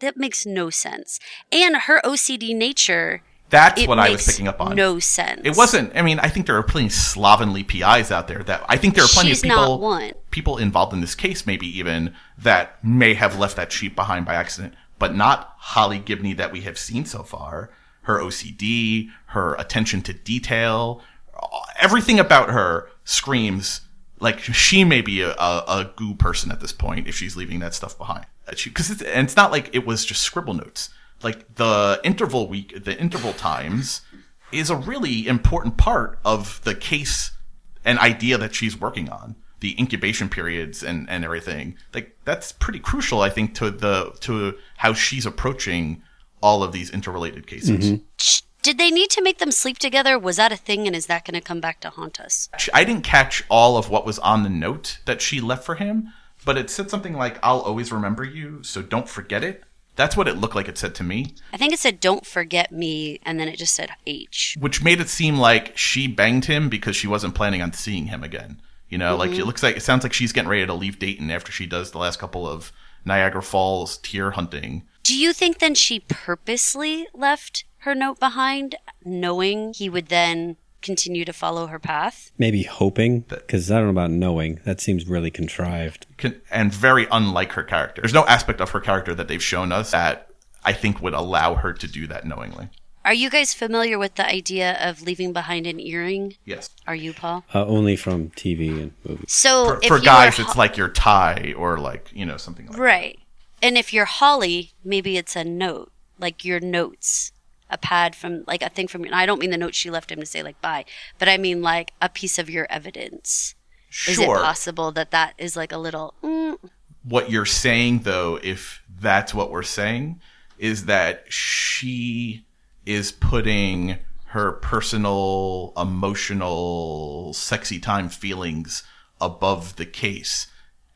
That makes no sense. And her OCD nature That's it what I was picking up on. No sense. It wasn't. I mean, I think there are plenty of slovenly PIs out there that I think there are plenty She's of people people involved in this case, maybe even that may have left that sheep behind by accident, but not Holly Gibney that we have seen so far. Her OCD, her attention to detail, everything about her screams like she may be a, a, a goo person at this point if she's leaving that stuff behind. Because and it's not like it was just scribble notes. Like the interval week, the interval times is a really important part of the case and idea that she's working on. The incubation periods and, and everything. Like that's pretty crucial, I think, to the to how she's approaching all of these interrelated cases. Mm-hmm. Did they need to make them sleep together? Was that a thing, and is that going to come back to haunt us? I didn't catch all of what was on the note that she left for him, but it said something like, I'll always remember you, so don't forget it. That's what it looked like it said to me, I think it said "Don't forget me," and then it just said H. which made it seem like she banged him because she wasn't planning on seeing him again. You know, like mm-hmm. it looks like it sounds like she's getting ready to leave Dayton after she does the last couple of Niagara Falls tier hunting. Do you think then she purposely left her note behind, knowing he would then continue to follow her path? Maybe hoping, because I don't know about knowing. That seems really contrived. Con- and very unlike her character. There's no aspect of her character that they've shown us that I think would allow her to do that knowingly. Are you guys familiar with the idea of leaving behind an earring? Yes. Are you, Paul? Uh, only from TV and movies. So For, if for guys, were it's like your tie or like, you know, something like right, and if you're Holly, maybe it's a note, like your notes, a pad from like a thing from. I don't mean the note she left him to say like bye, but I mean like a piece of your evidence. Sure. Is it possible that that is like a little? Mm, what you're saying though if that's what we're saying is that she is putting her personal emotional sexy time feelings above the case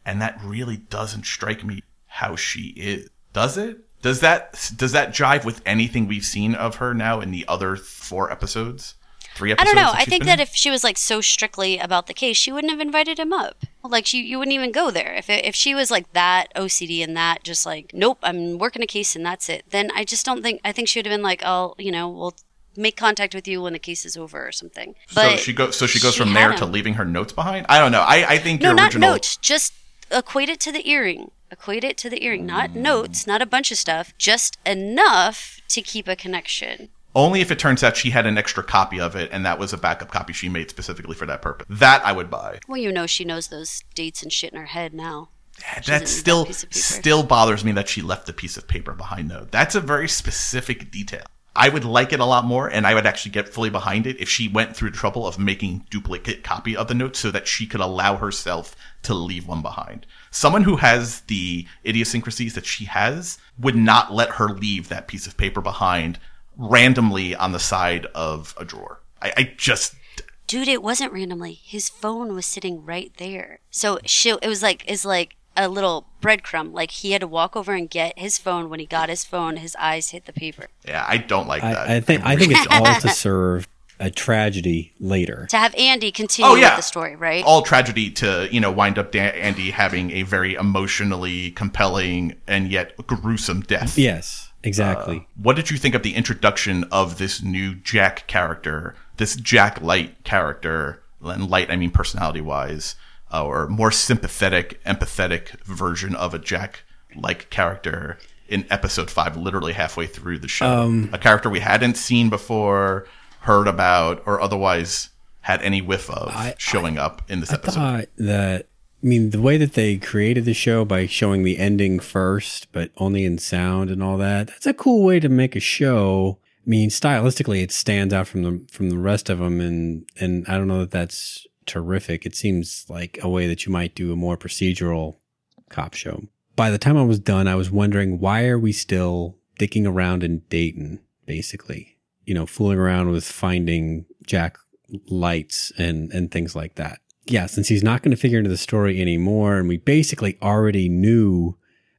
and that really doesn't strike me how she is does it does that does that jive with anything we've seen of her now in the other four episodes three episodes. I don't know. I think that in? if she was like so strictly about the case, she wouldn't have invited him up. Like she, you wouldn't even go there. If it, if she was like that OCD and that, just like nope, I'm working a case and that's it. Then I just don't think. I think she would have been like, oh, you know, we'll make contact with you when the case is over or something. But so she goes so she goes she from there him. to leaving her notes behind i don't know i, I think no, your not original notes. Just equate it to the earring. Equate it to the earring, not notes, not a bunch of stuff. Just enough to keep a connection. Only if it turns out she had an extra copy of it and that was a backup copy she made specifically for that purpose. That I would buy. Well, you know, she knows those dates and shit in her head now. That still that piece of paper. still bothers me that she left the piece of paper behind though. That's a very specific detail. I would like it a lot more and I would actually get fully behind it if she went through the trouble of making duplicate copy of the notes so that she could allow herself to leave one behind. Someone who has the idiosyncrasies that she has would not let her leave that piece of paper behind randomly on the side of a drawer. I, I just Dude, it wasn't randomly. His phone was sitting right there. So she, it was like, is like a little breadcrumb. Like he had to walk over and get his phone. When he got his phone, his eyes hit the paper. yeah, I don't like that. I, I think I think it's all to serve a tragedy later. To have Andy continue Oh, yeah. with the story, right? all tragedy to you know wind up Dan- Andy having a very emotionally compelling and yet gruesome death. Yes, exactly. Uh, what did you think of the introduction of this new Jack character, this Jack Light character, and Light I mean personality wise, uh, or more sympathetic, empathetic version of a Jack like character in episode five, literally halfway through the show, Um, a character we hadn't seen before, heard about, or otherwise had any whiff of showing up in this I episode. thought that. I mean, the way that they created the show by showing the ending first, but only in sound and all that—that's a cool way to make a show. I mean, stylistically, it stands out from the from the rest of them, and and I don't know that that's terrific. It seems like a way that you might do a more procedural cop show. By the time I was done, I was wondering why are we still dicking around in Dayton, basically, you know, fooling around with finding Jack lights and and things like that. Yeah, since he's not going to figure into the story anymore, and we basically already knew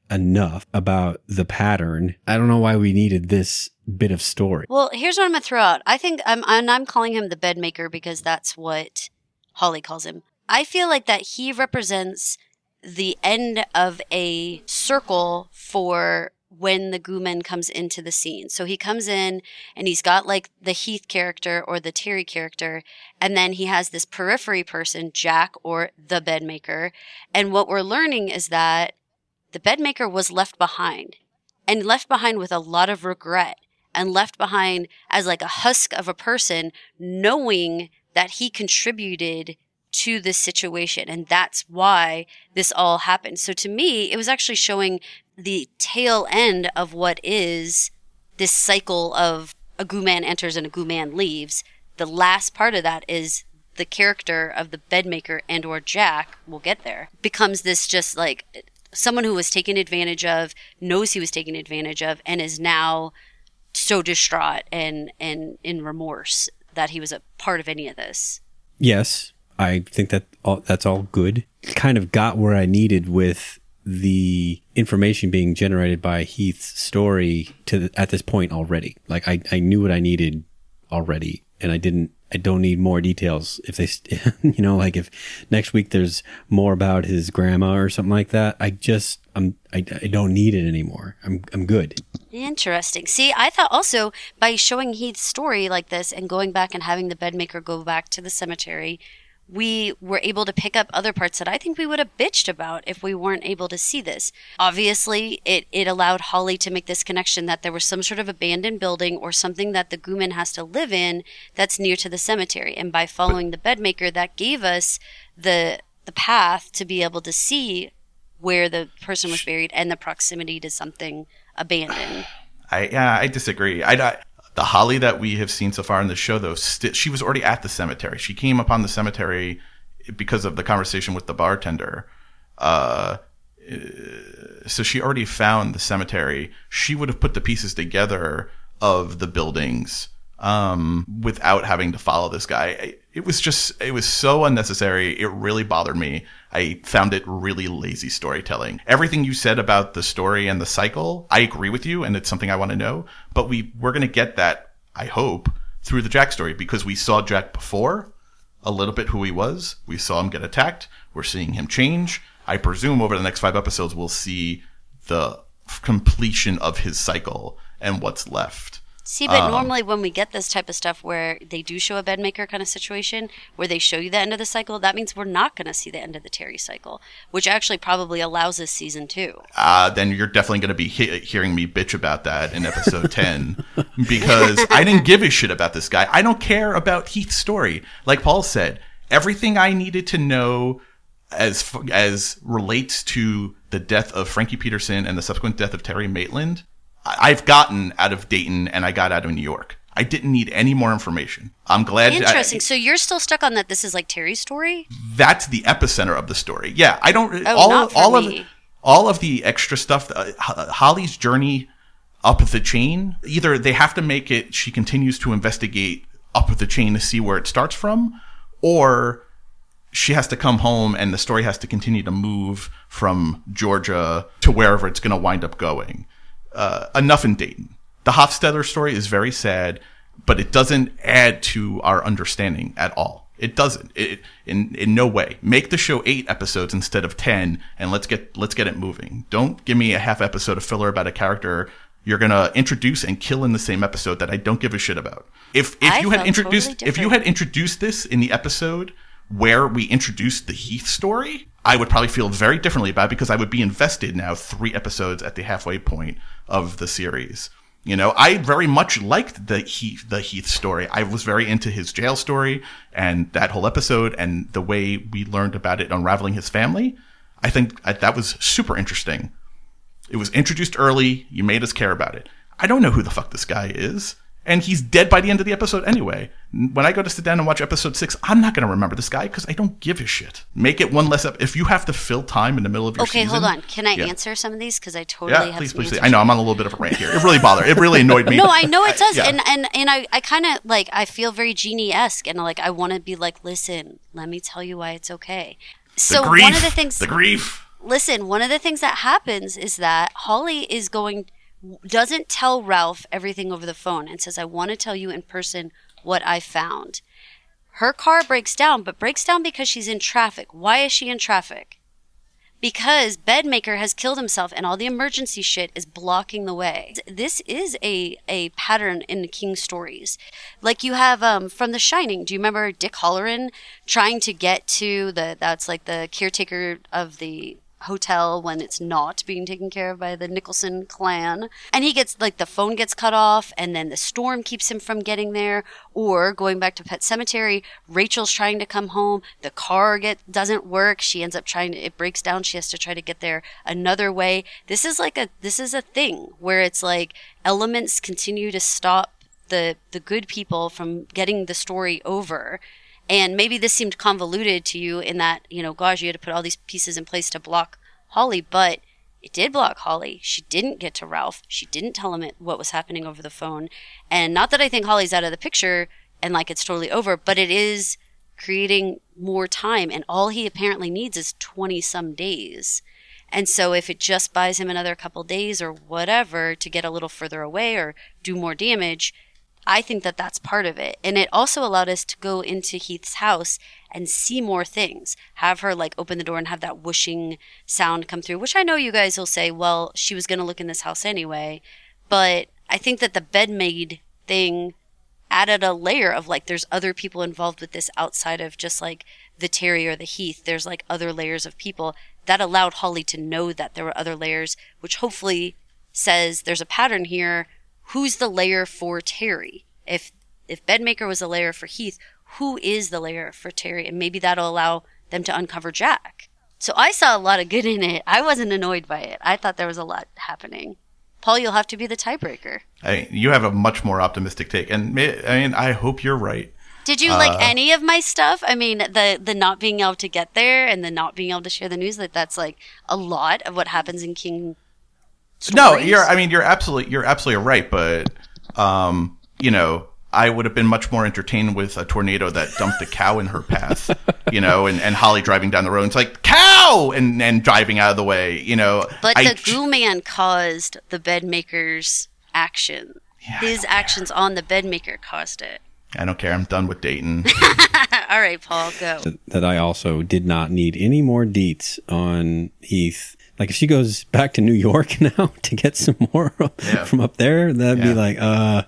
enough about the pattern. I don't know why we needed this bit of story. Well, here's what I'm gonna throw out. I think I'm, and I'm calling him the bed maker because that's what Holly calls him. I feel like that he represents the end of a circle for when the Gooman comes into the scene. So he comes in and he's got like the Heath character or the Terry character, and then he has this periphery person, Jack or the bedmaker. And what we're learning is that the bedmaker was left behind and left behind with a lot of regret and left behind as like a husk of a person knowing that he contributed to this situation. And that's why this all happened. So to me, it was actually showing the tail end of what is this cycle of a goo man enters and a goo man leaves. The last part of that is the character of the bedmaker and or Jack, we'll get there, becomes this just like someone who was taken advantage of, knows he was taken advantage of, and is now so distraught and and in remorse that he was a part of any of this. Yes, I think that all, that's all good. Kind of got where I needed with the information being generated by Heath's story to the, at this point already. Like I, I knew what I needed already and I didn't, I don't need more details. If they, you know, like if next week there's more about his grandma or something like that, I just, I'm, I, I don't need it anymore. I'm, I'm good. Interesting. See, I thought also by showing Heath's story like this and going back and having the bedmaker go back to the cemetery, we were able to pick up other parts that I think we would have bitched about if we weren't able to see this. Obviously, it, it allowed Holly to make this connection that there was some sort of abandoned building or something that the Gooman has to live in that's near to the cemetery. And by following the bedmaker, that gave us the the path to be able to see where the person was buried and the proximity to something abandoned. I yeah, I disagree. I, I the Holly that we have seen so far in the show, though, st- she was already at the cemetery. She came upon the cemetery because of the conversation with the bartender. Uh, so she already found the cemetery. She would have put the pieces together of the buildings um, without having to follow this guy. It was just, it was so unnecessary. It really bothered me. I found it really lazy storytelling. Everything you said about the story and the cycle, I agree with you, and it's something I want to know. But we we're going to get that, I hope, through the Jack story because we saw Jack before, a little bit who he was. We saw him get attacked. We're seeing him change. I presume over the next five episodes we'll see the completion of his cycle and what's left. See, but um, normally when we get this type of stuff where they do show a bedmaker kind of situation, where they show you the end of the cycle, that means we're not going to see the end of the Terry cycle, which actually probably allows this season two. Uh, then you're definitely going to be he- hearing me bitch about that in episode 10 because I didn't give a shit about this guy. I don't care about Heath's story. Like Paul said, everything I needed to know as as relates to the death of Frankie Peterson and the subsequent death of Terry Maitland I've gotten out of Dayton and I got out of New York. I didn't need any more information. I'm glad. Interesting. I, so you're still stuck on that. This is like Terry's story. That's the epicenter of the story. Yeah, I don't. Oh, all not for all me. of all of the extra stuff. Uh, Holly's journey up the chain. Either they have to make it. She continues to investigate up the chain to see where it starts from, or she has to come home and the story has to continue to move from Georgia to wherever it's going to wind up going uh, enough in Dayton. The Hofstadter story is very sad, but it doesn't add to our understanding at all. It doesn't. It, in in no way. Make the show eight episodes instead of ten, and let's get let's get it moving. Don't give me a half episode of filler about a character you're gonna introduce and kill in the same episode that I don't give a shit about. If if I you had introduced totally if you had introduced this in the episode where we introduced the Heath story, I would probably feel very differently about it because I would be invested now three episodes at the halfway point of the series. You know, I very much liked the Heath, the Heath story. I was very into his jail story and that whole episode and the way we learned about it unraveling his family. I think uh, that was super interesting. It was introduced early. You made us care about it. I don't know who the fuck this guy is and he's dead by the end of the episode anyway. When I go to sit down and watch episode six, I'm not going to remember this guy because I don't give a shit. Make it one less. Ep- if you have to fill time in the middle of your okay, season, hold on. Can I yeah. answer some of these? Because I totally yeah, have please, please. I know I'm on a little bit of a rant here. It really bothered. It really annoyed me. no, I know it does, I, yeah. and and and I I kind of like I feel very Jeannie esque, and like I want to be like, listen, let me tell you why it's okay. So grief, one of the things, the grief. Listen, one of the things that happens is that Holly is going doesn't tell Ralph everything over the phone and says, I want to tell you in person what I found. Her car breaks down, but breaks down because she's in traffic. Why is she in traffic? because Bedmaker has killed himself and all the emergency shit is blocking the way. This is a, a pattern in the King stories. Like you have um, from The Shining. Do you remember Dick Hallorann trying to get to the, that's like the caretaker of the hotel when it's not being taken care of by the Nicholson clan. And he gets like the phone gets cut off and then the storm keeps him from getting there. Or going back to Pet Sematary, Rachel's trying to come home. The car get doesn't work. She ends up trying to it breaks down. She has to try to get there another way. This is like a this is a thing where it's like elements continue to stop the the good people from getting the story over and maybe this seemed convoluted to you in that, you know, gosh, you had to put all these pieces in place to block Holly, but it did block Holly. She didn't get to Ralph. She didn't tell him what was happening over the phone. And not that I think Holly's out of the picture and like it's totally over, but it is creating more time. And all he apparently needs is 20 some days. And so if it just buys him another couple days or whatever to get a little further away or do more damage, I think that that's part of it. And it also allowed us to go into Heath's house and see more things. Have her like open the door and have that whooshing sound come through, which I know you guys will say, well, she was going to look in this house anyway. But I think that the bedmaid thing added a layer of like, there's other people involved with this outside of just like the Terry or the Heath. There's like other layers of people that allowed Holly to know that there were other layers, which hopefully says there's a pattern here who's the layer for Terry? If if Bedmaker was a layer for Heath, who is the layer for Terry? And maybe that'll allow them to uncover Jack. So I saw a lot of good in it. I wasn't annoyed by it. I thought there was a lot happening. Paul, you'll have to be the tiebreaker. I, you have a much more optimistic take, and I mean, I hope you're right. Did you uh, like any of my stuff? I mean, the the not being able to get there and the not being able to share the news. That that's like a lot of what happens in King Stories. No, you're. I mean, you're absolutely. You're absolutely right. But, um, you know, I would have been much more entertained with a tornado that dumped a cow in her path, you know, and, and Holly driving down the road. And it's like cow and and driving out of the way, you know. But I, the goo man caused the bedmaker's action. Yeah, His actions care. on the bedmaker caused it. I don't care. I'm done with Dayton. All right, Paul, go. That I also did not need any more deets on Heath like if she goes back to New York now to get some more yeah. from up there, that'd yeah. be like, uh,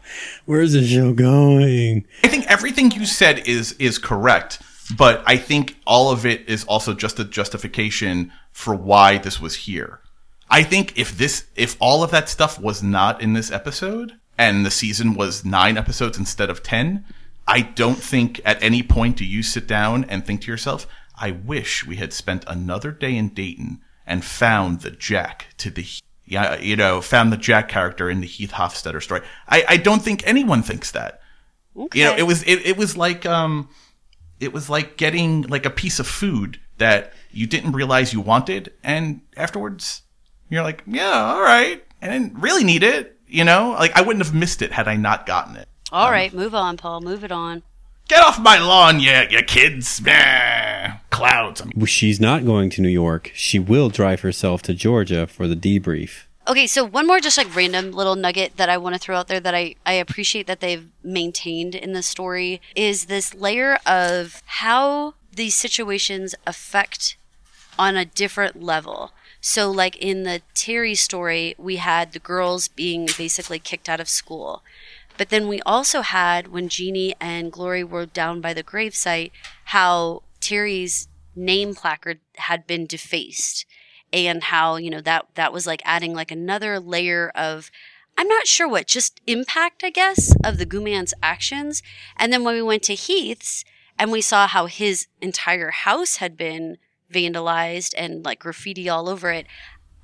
where's the show going? I think everything you said is is correct, but I think all of it is also just a justification for why this was here. I think if this if all of that stuff was not in this episode and the season was 9 episodes instead of 10, I don't think at any point do you sit down and think to yourself, I wish we had spent another day in Dayton and found the Jack to the yeah, you know, found the Jack character in the Heath Hofstadter story. I, I don't think anyone thinks that. Okay. You know, it was it, it was like um it was like getting like a piece of food that you didn't realize you wanted and afterwards you're like, yeah, all right. I didn't really need it, you know? Like I wouldn't have missed it had I not gotten it. All um, right, move on, Paul. Move it on. Get off my lawn, you, you kids. clouds. She's not going to New York. She will drive herself to Georgia for the debrief. Okay, so one more just like random little nugget that I want to throw out there that I, I appreciate that they've maintained in the story is this layer of how these situations affect on a different level. So, like in the Terry story, we had the girls being basically kicked out of school. But then we also had when Jeannie and Glory were down by the gravesite, how Terry's name placard had been defaced and how, you know, that that was like adding like another layer of I'm not sure what, just impact, I guess, of the Gooman's actions. And then when we went to Heath's and we saw how his entire house had been vandalized and like graffiti all over it,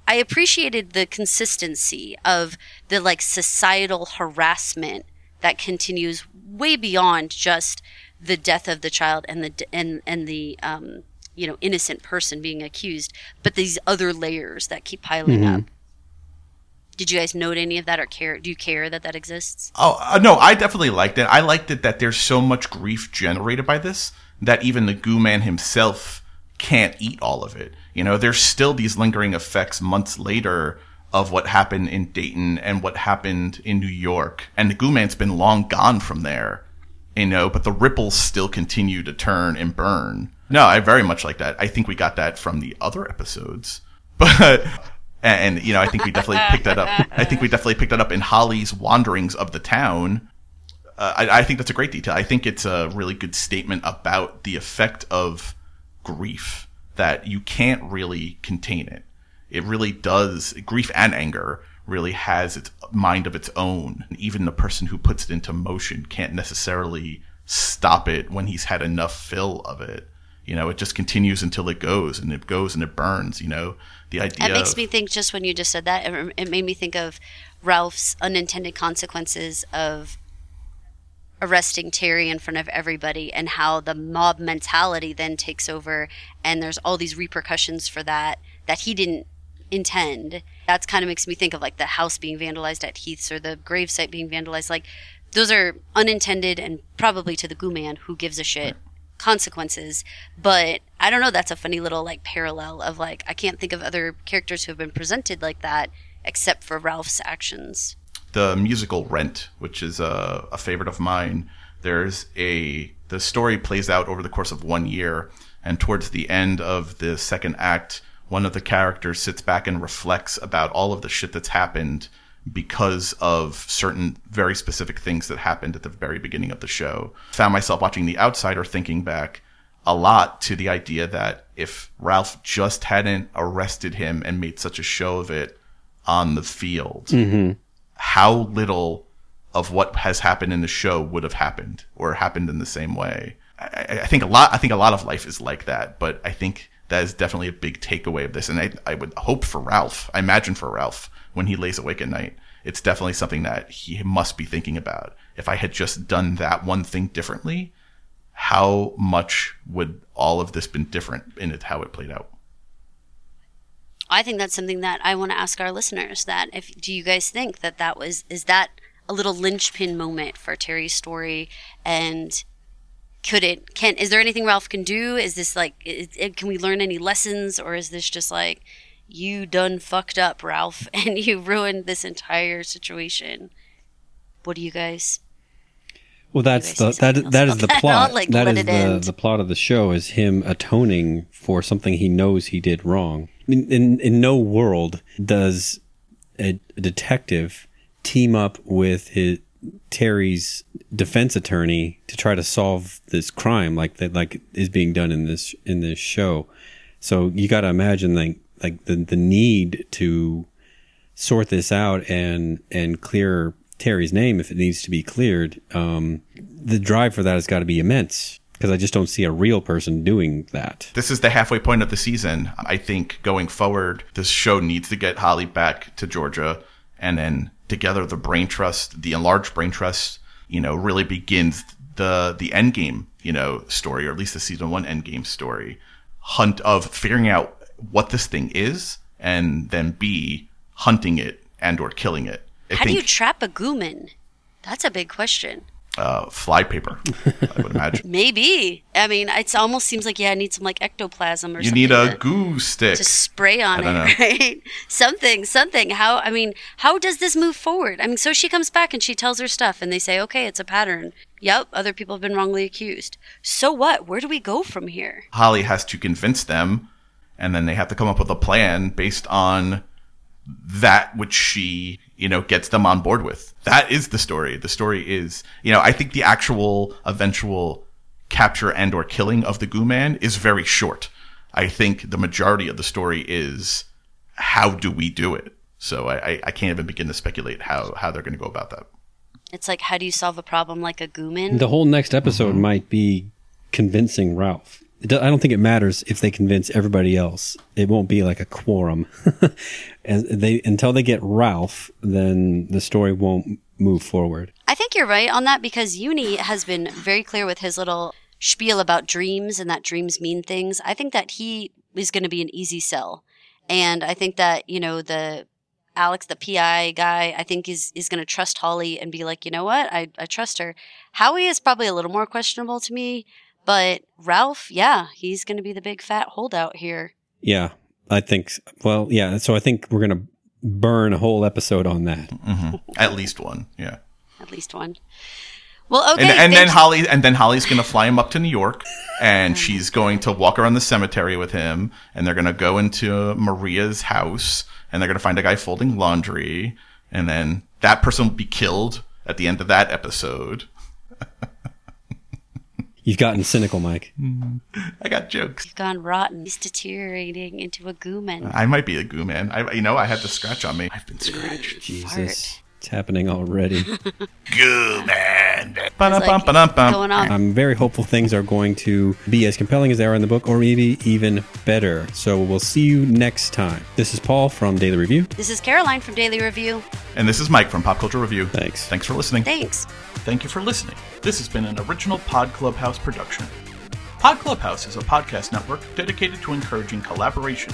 I appreciated the consistency of the like societal harassment that continues way beyond just the death of the child and the and and the um, you know innocent person being accused, but these other layers that keep piling mm-hmm. up. Did you guys note any of that, or care? Do you care that that exists? Oh uh, no, I definitely liked it. I liked it that there's so much grief generated by this that even the goo man himself can't eat all of it. You know, there's still these lingering effects months later of what happened in Dayton and what happened in New York. And the Goo Man's been long gone from there. you know, but the ripples still continue to turn and burn. No, I very much like that. I think we got that from the other episodes, but. And, you know, I think we definitely picked that up. I think we definitely picked that up in Holly's wanderings of the town. Uh, I, I think that's a great detail. I think it's a really good statement about the effect of grief that you can't really contain it. It really does. Grief and anger really has its mind of its own. Even the person who puts it into motion can't necessarily stop it when he's had enough fill of it. You know, it just continues until it goes and it goes and it burns, you know. The idea That makes of- me think, just when you just said that, it, it made me think of Ralph's unintended consequences of arresting Terry in front of everybody and how the mob mentality then takes over and there's all these repercussions for that that he didn't intend. That's kind of makes me think of like the house being vandalized at Heath's or the gravesite being vandalized. Like those are unintended and probably to the goo man who gives a shit consequences. But I don't know, that's a funny little like parallel of like I can't think of other characters who have been presented like that except for Ralph's actions. The musical Rent, which is a, a favorite of mine. There's a the story plays out over the course of one year, and towards the end of the second act, one of the characters sits back and reflects about all of the shit that's happened because of certain very specific things that happened at the very beginning of the show. Found myself watching The Outsider thinking back a lot to the idea that if Ralph just hadn't arrested him and made such a show of it on the field, mm-hmm. How little of what has happened in the show would have happened or happened in the same way. I, I- think a lot. I think a lot of life is like that, but I think that is definitely a big takeaway of this. And I, I would hope for Ralph. I imagine for Ralph when he lays awake at night, it's definitely something that he must be thinking about. If I had just done that one thing differently, how much would all of this been different in it how it played out? I think that's something that I want to ask our listeners. That if do you guys think that that was is that a little linchpin moment for Terry's story, and could it can is there anything Ralph can do? Is this like is, it- can we learn any lessons, or is this just like you done fucked up, Ralph, and you ruined this entire situation? What do you guys? Well, that's the that that is the that? plot. Like, that is the end. the plot of the show is him atoning for something he knows he did wrong. I mean, in in no world does a, a detective team up with his Terry's defense attorney to try to solve this crime like that like is being done in this in this show. So you got to imagine like like the the need to sort this out and and clear Terry's name if it needs to be cleared. Um, the drive for that has got to be immense because I just don't see a real person doing that. this is the halfway point of the season. I think going forward, this show needs to get Holly back to Georgia, and then together the brain trust, the enlarged brain trust, you know, really begins the the end game, you know, story, or at least the season one end game story, hunt of figuring out what this thing is, and then B hunting it and or killing it. I How do you trap a gooman? That's a big question. Uh, flypaper, I would imagine. Maybe. I mean, it almost seems like yeah, I need some like ectoplasm or You something. You need a goo stick. to spray on it, know. right? something, something. How? I mean, how does this move forward? I mean, so she comes back and she tells her stuff, and they say, okay, it's a pattern. Yep, other people have been wrongly accused. So what? Where do we go from here? Holly has to convince them, and then they have to come up with a plan based on that which she, you know, gets them on board with. That is the story. The story is, you know, I think the actual eventual capture and or killing of the goo man is very short. I think the majority of the story is how do we do it? So I, I, I can't even begin to speculate how, how they're going to go about that. It's like, how do you solve a problem like a gooman? The whole next episode mm-hmm. might be convincing Ralph. I don't think it matters if they convince everybody else. It won't be like a quorum. and they until they get Ralph, then the story won't move forward. I think you're right on that because Uni has been very clear with his little spiel about dreams and that dreams mean things. I think that he is going to be an easy sell. And I think that, you know, the Alex, the PI guy, I think is, is going to trust Holly and be like, you know what? I, I trust her. Howie is probably a little more questionable to me, but Ralph, yeah, he's going to be the big fat holdout here. Yeah, I think. Well, yeah. So I think we're gonna burn a whole episode on that. hmm At least one. Yeah. at least one. Well, okay. and, and then Holly and then Holly's going to fly him up to New York, and she's going to walk around the cemetery with him, and they're going to go into Maria's house, and they're going to find a guy folding laundry, and then that person will be killed at the end of that episode. You've gotten cynical, Mike. I got jokes. He's gone rotten. He's deteriorating into a gooman. I might be a goo man. I, you know, I had the scratch on me. I've been scratched. Jesus. It's happening already. Goo man. It's like going on. I'm very hopeful things are going to be as compelling as they are in the book, or maybe even better. So we'll see you next time. This is Paul from Daily Review. This is Caroline from Daily Review. And this is Mike from Pop Culture Review. Thanks. Thanks for listening. Thanks. Thank you for listening. This has been an original Pod Clubhouse production. Pod Clubhouse is a podcast network dedicated to encouraging collaboration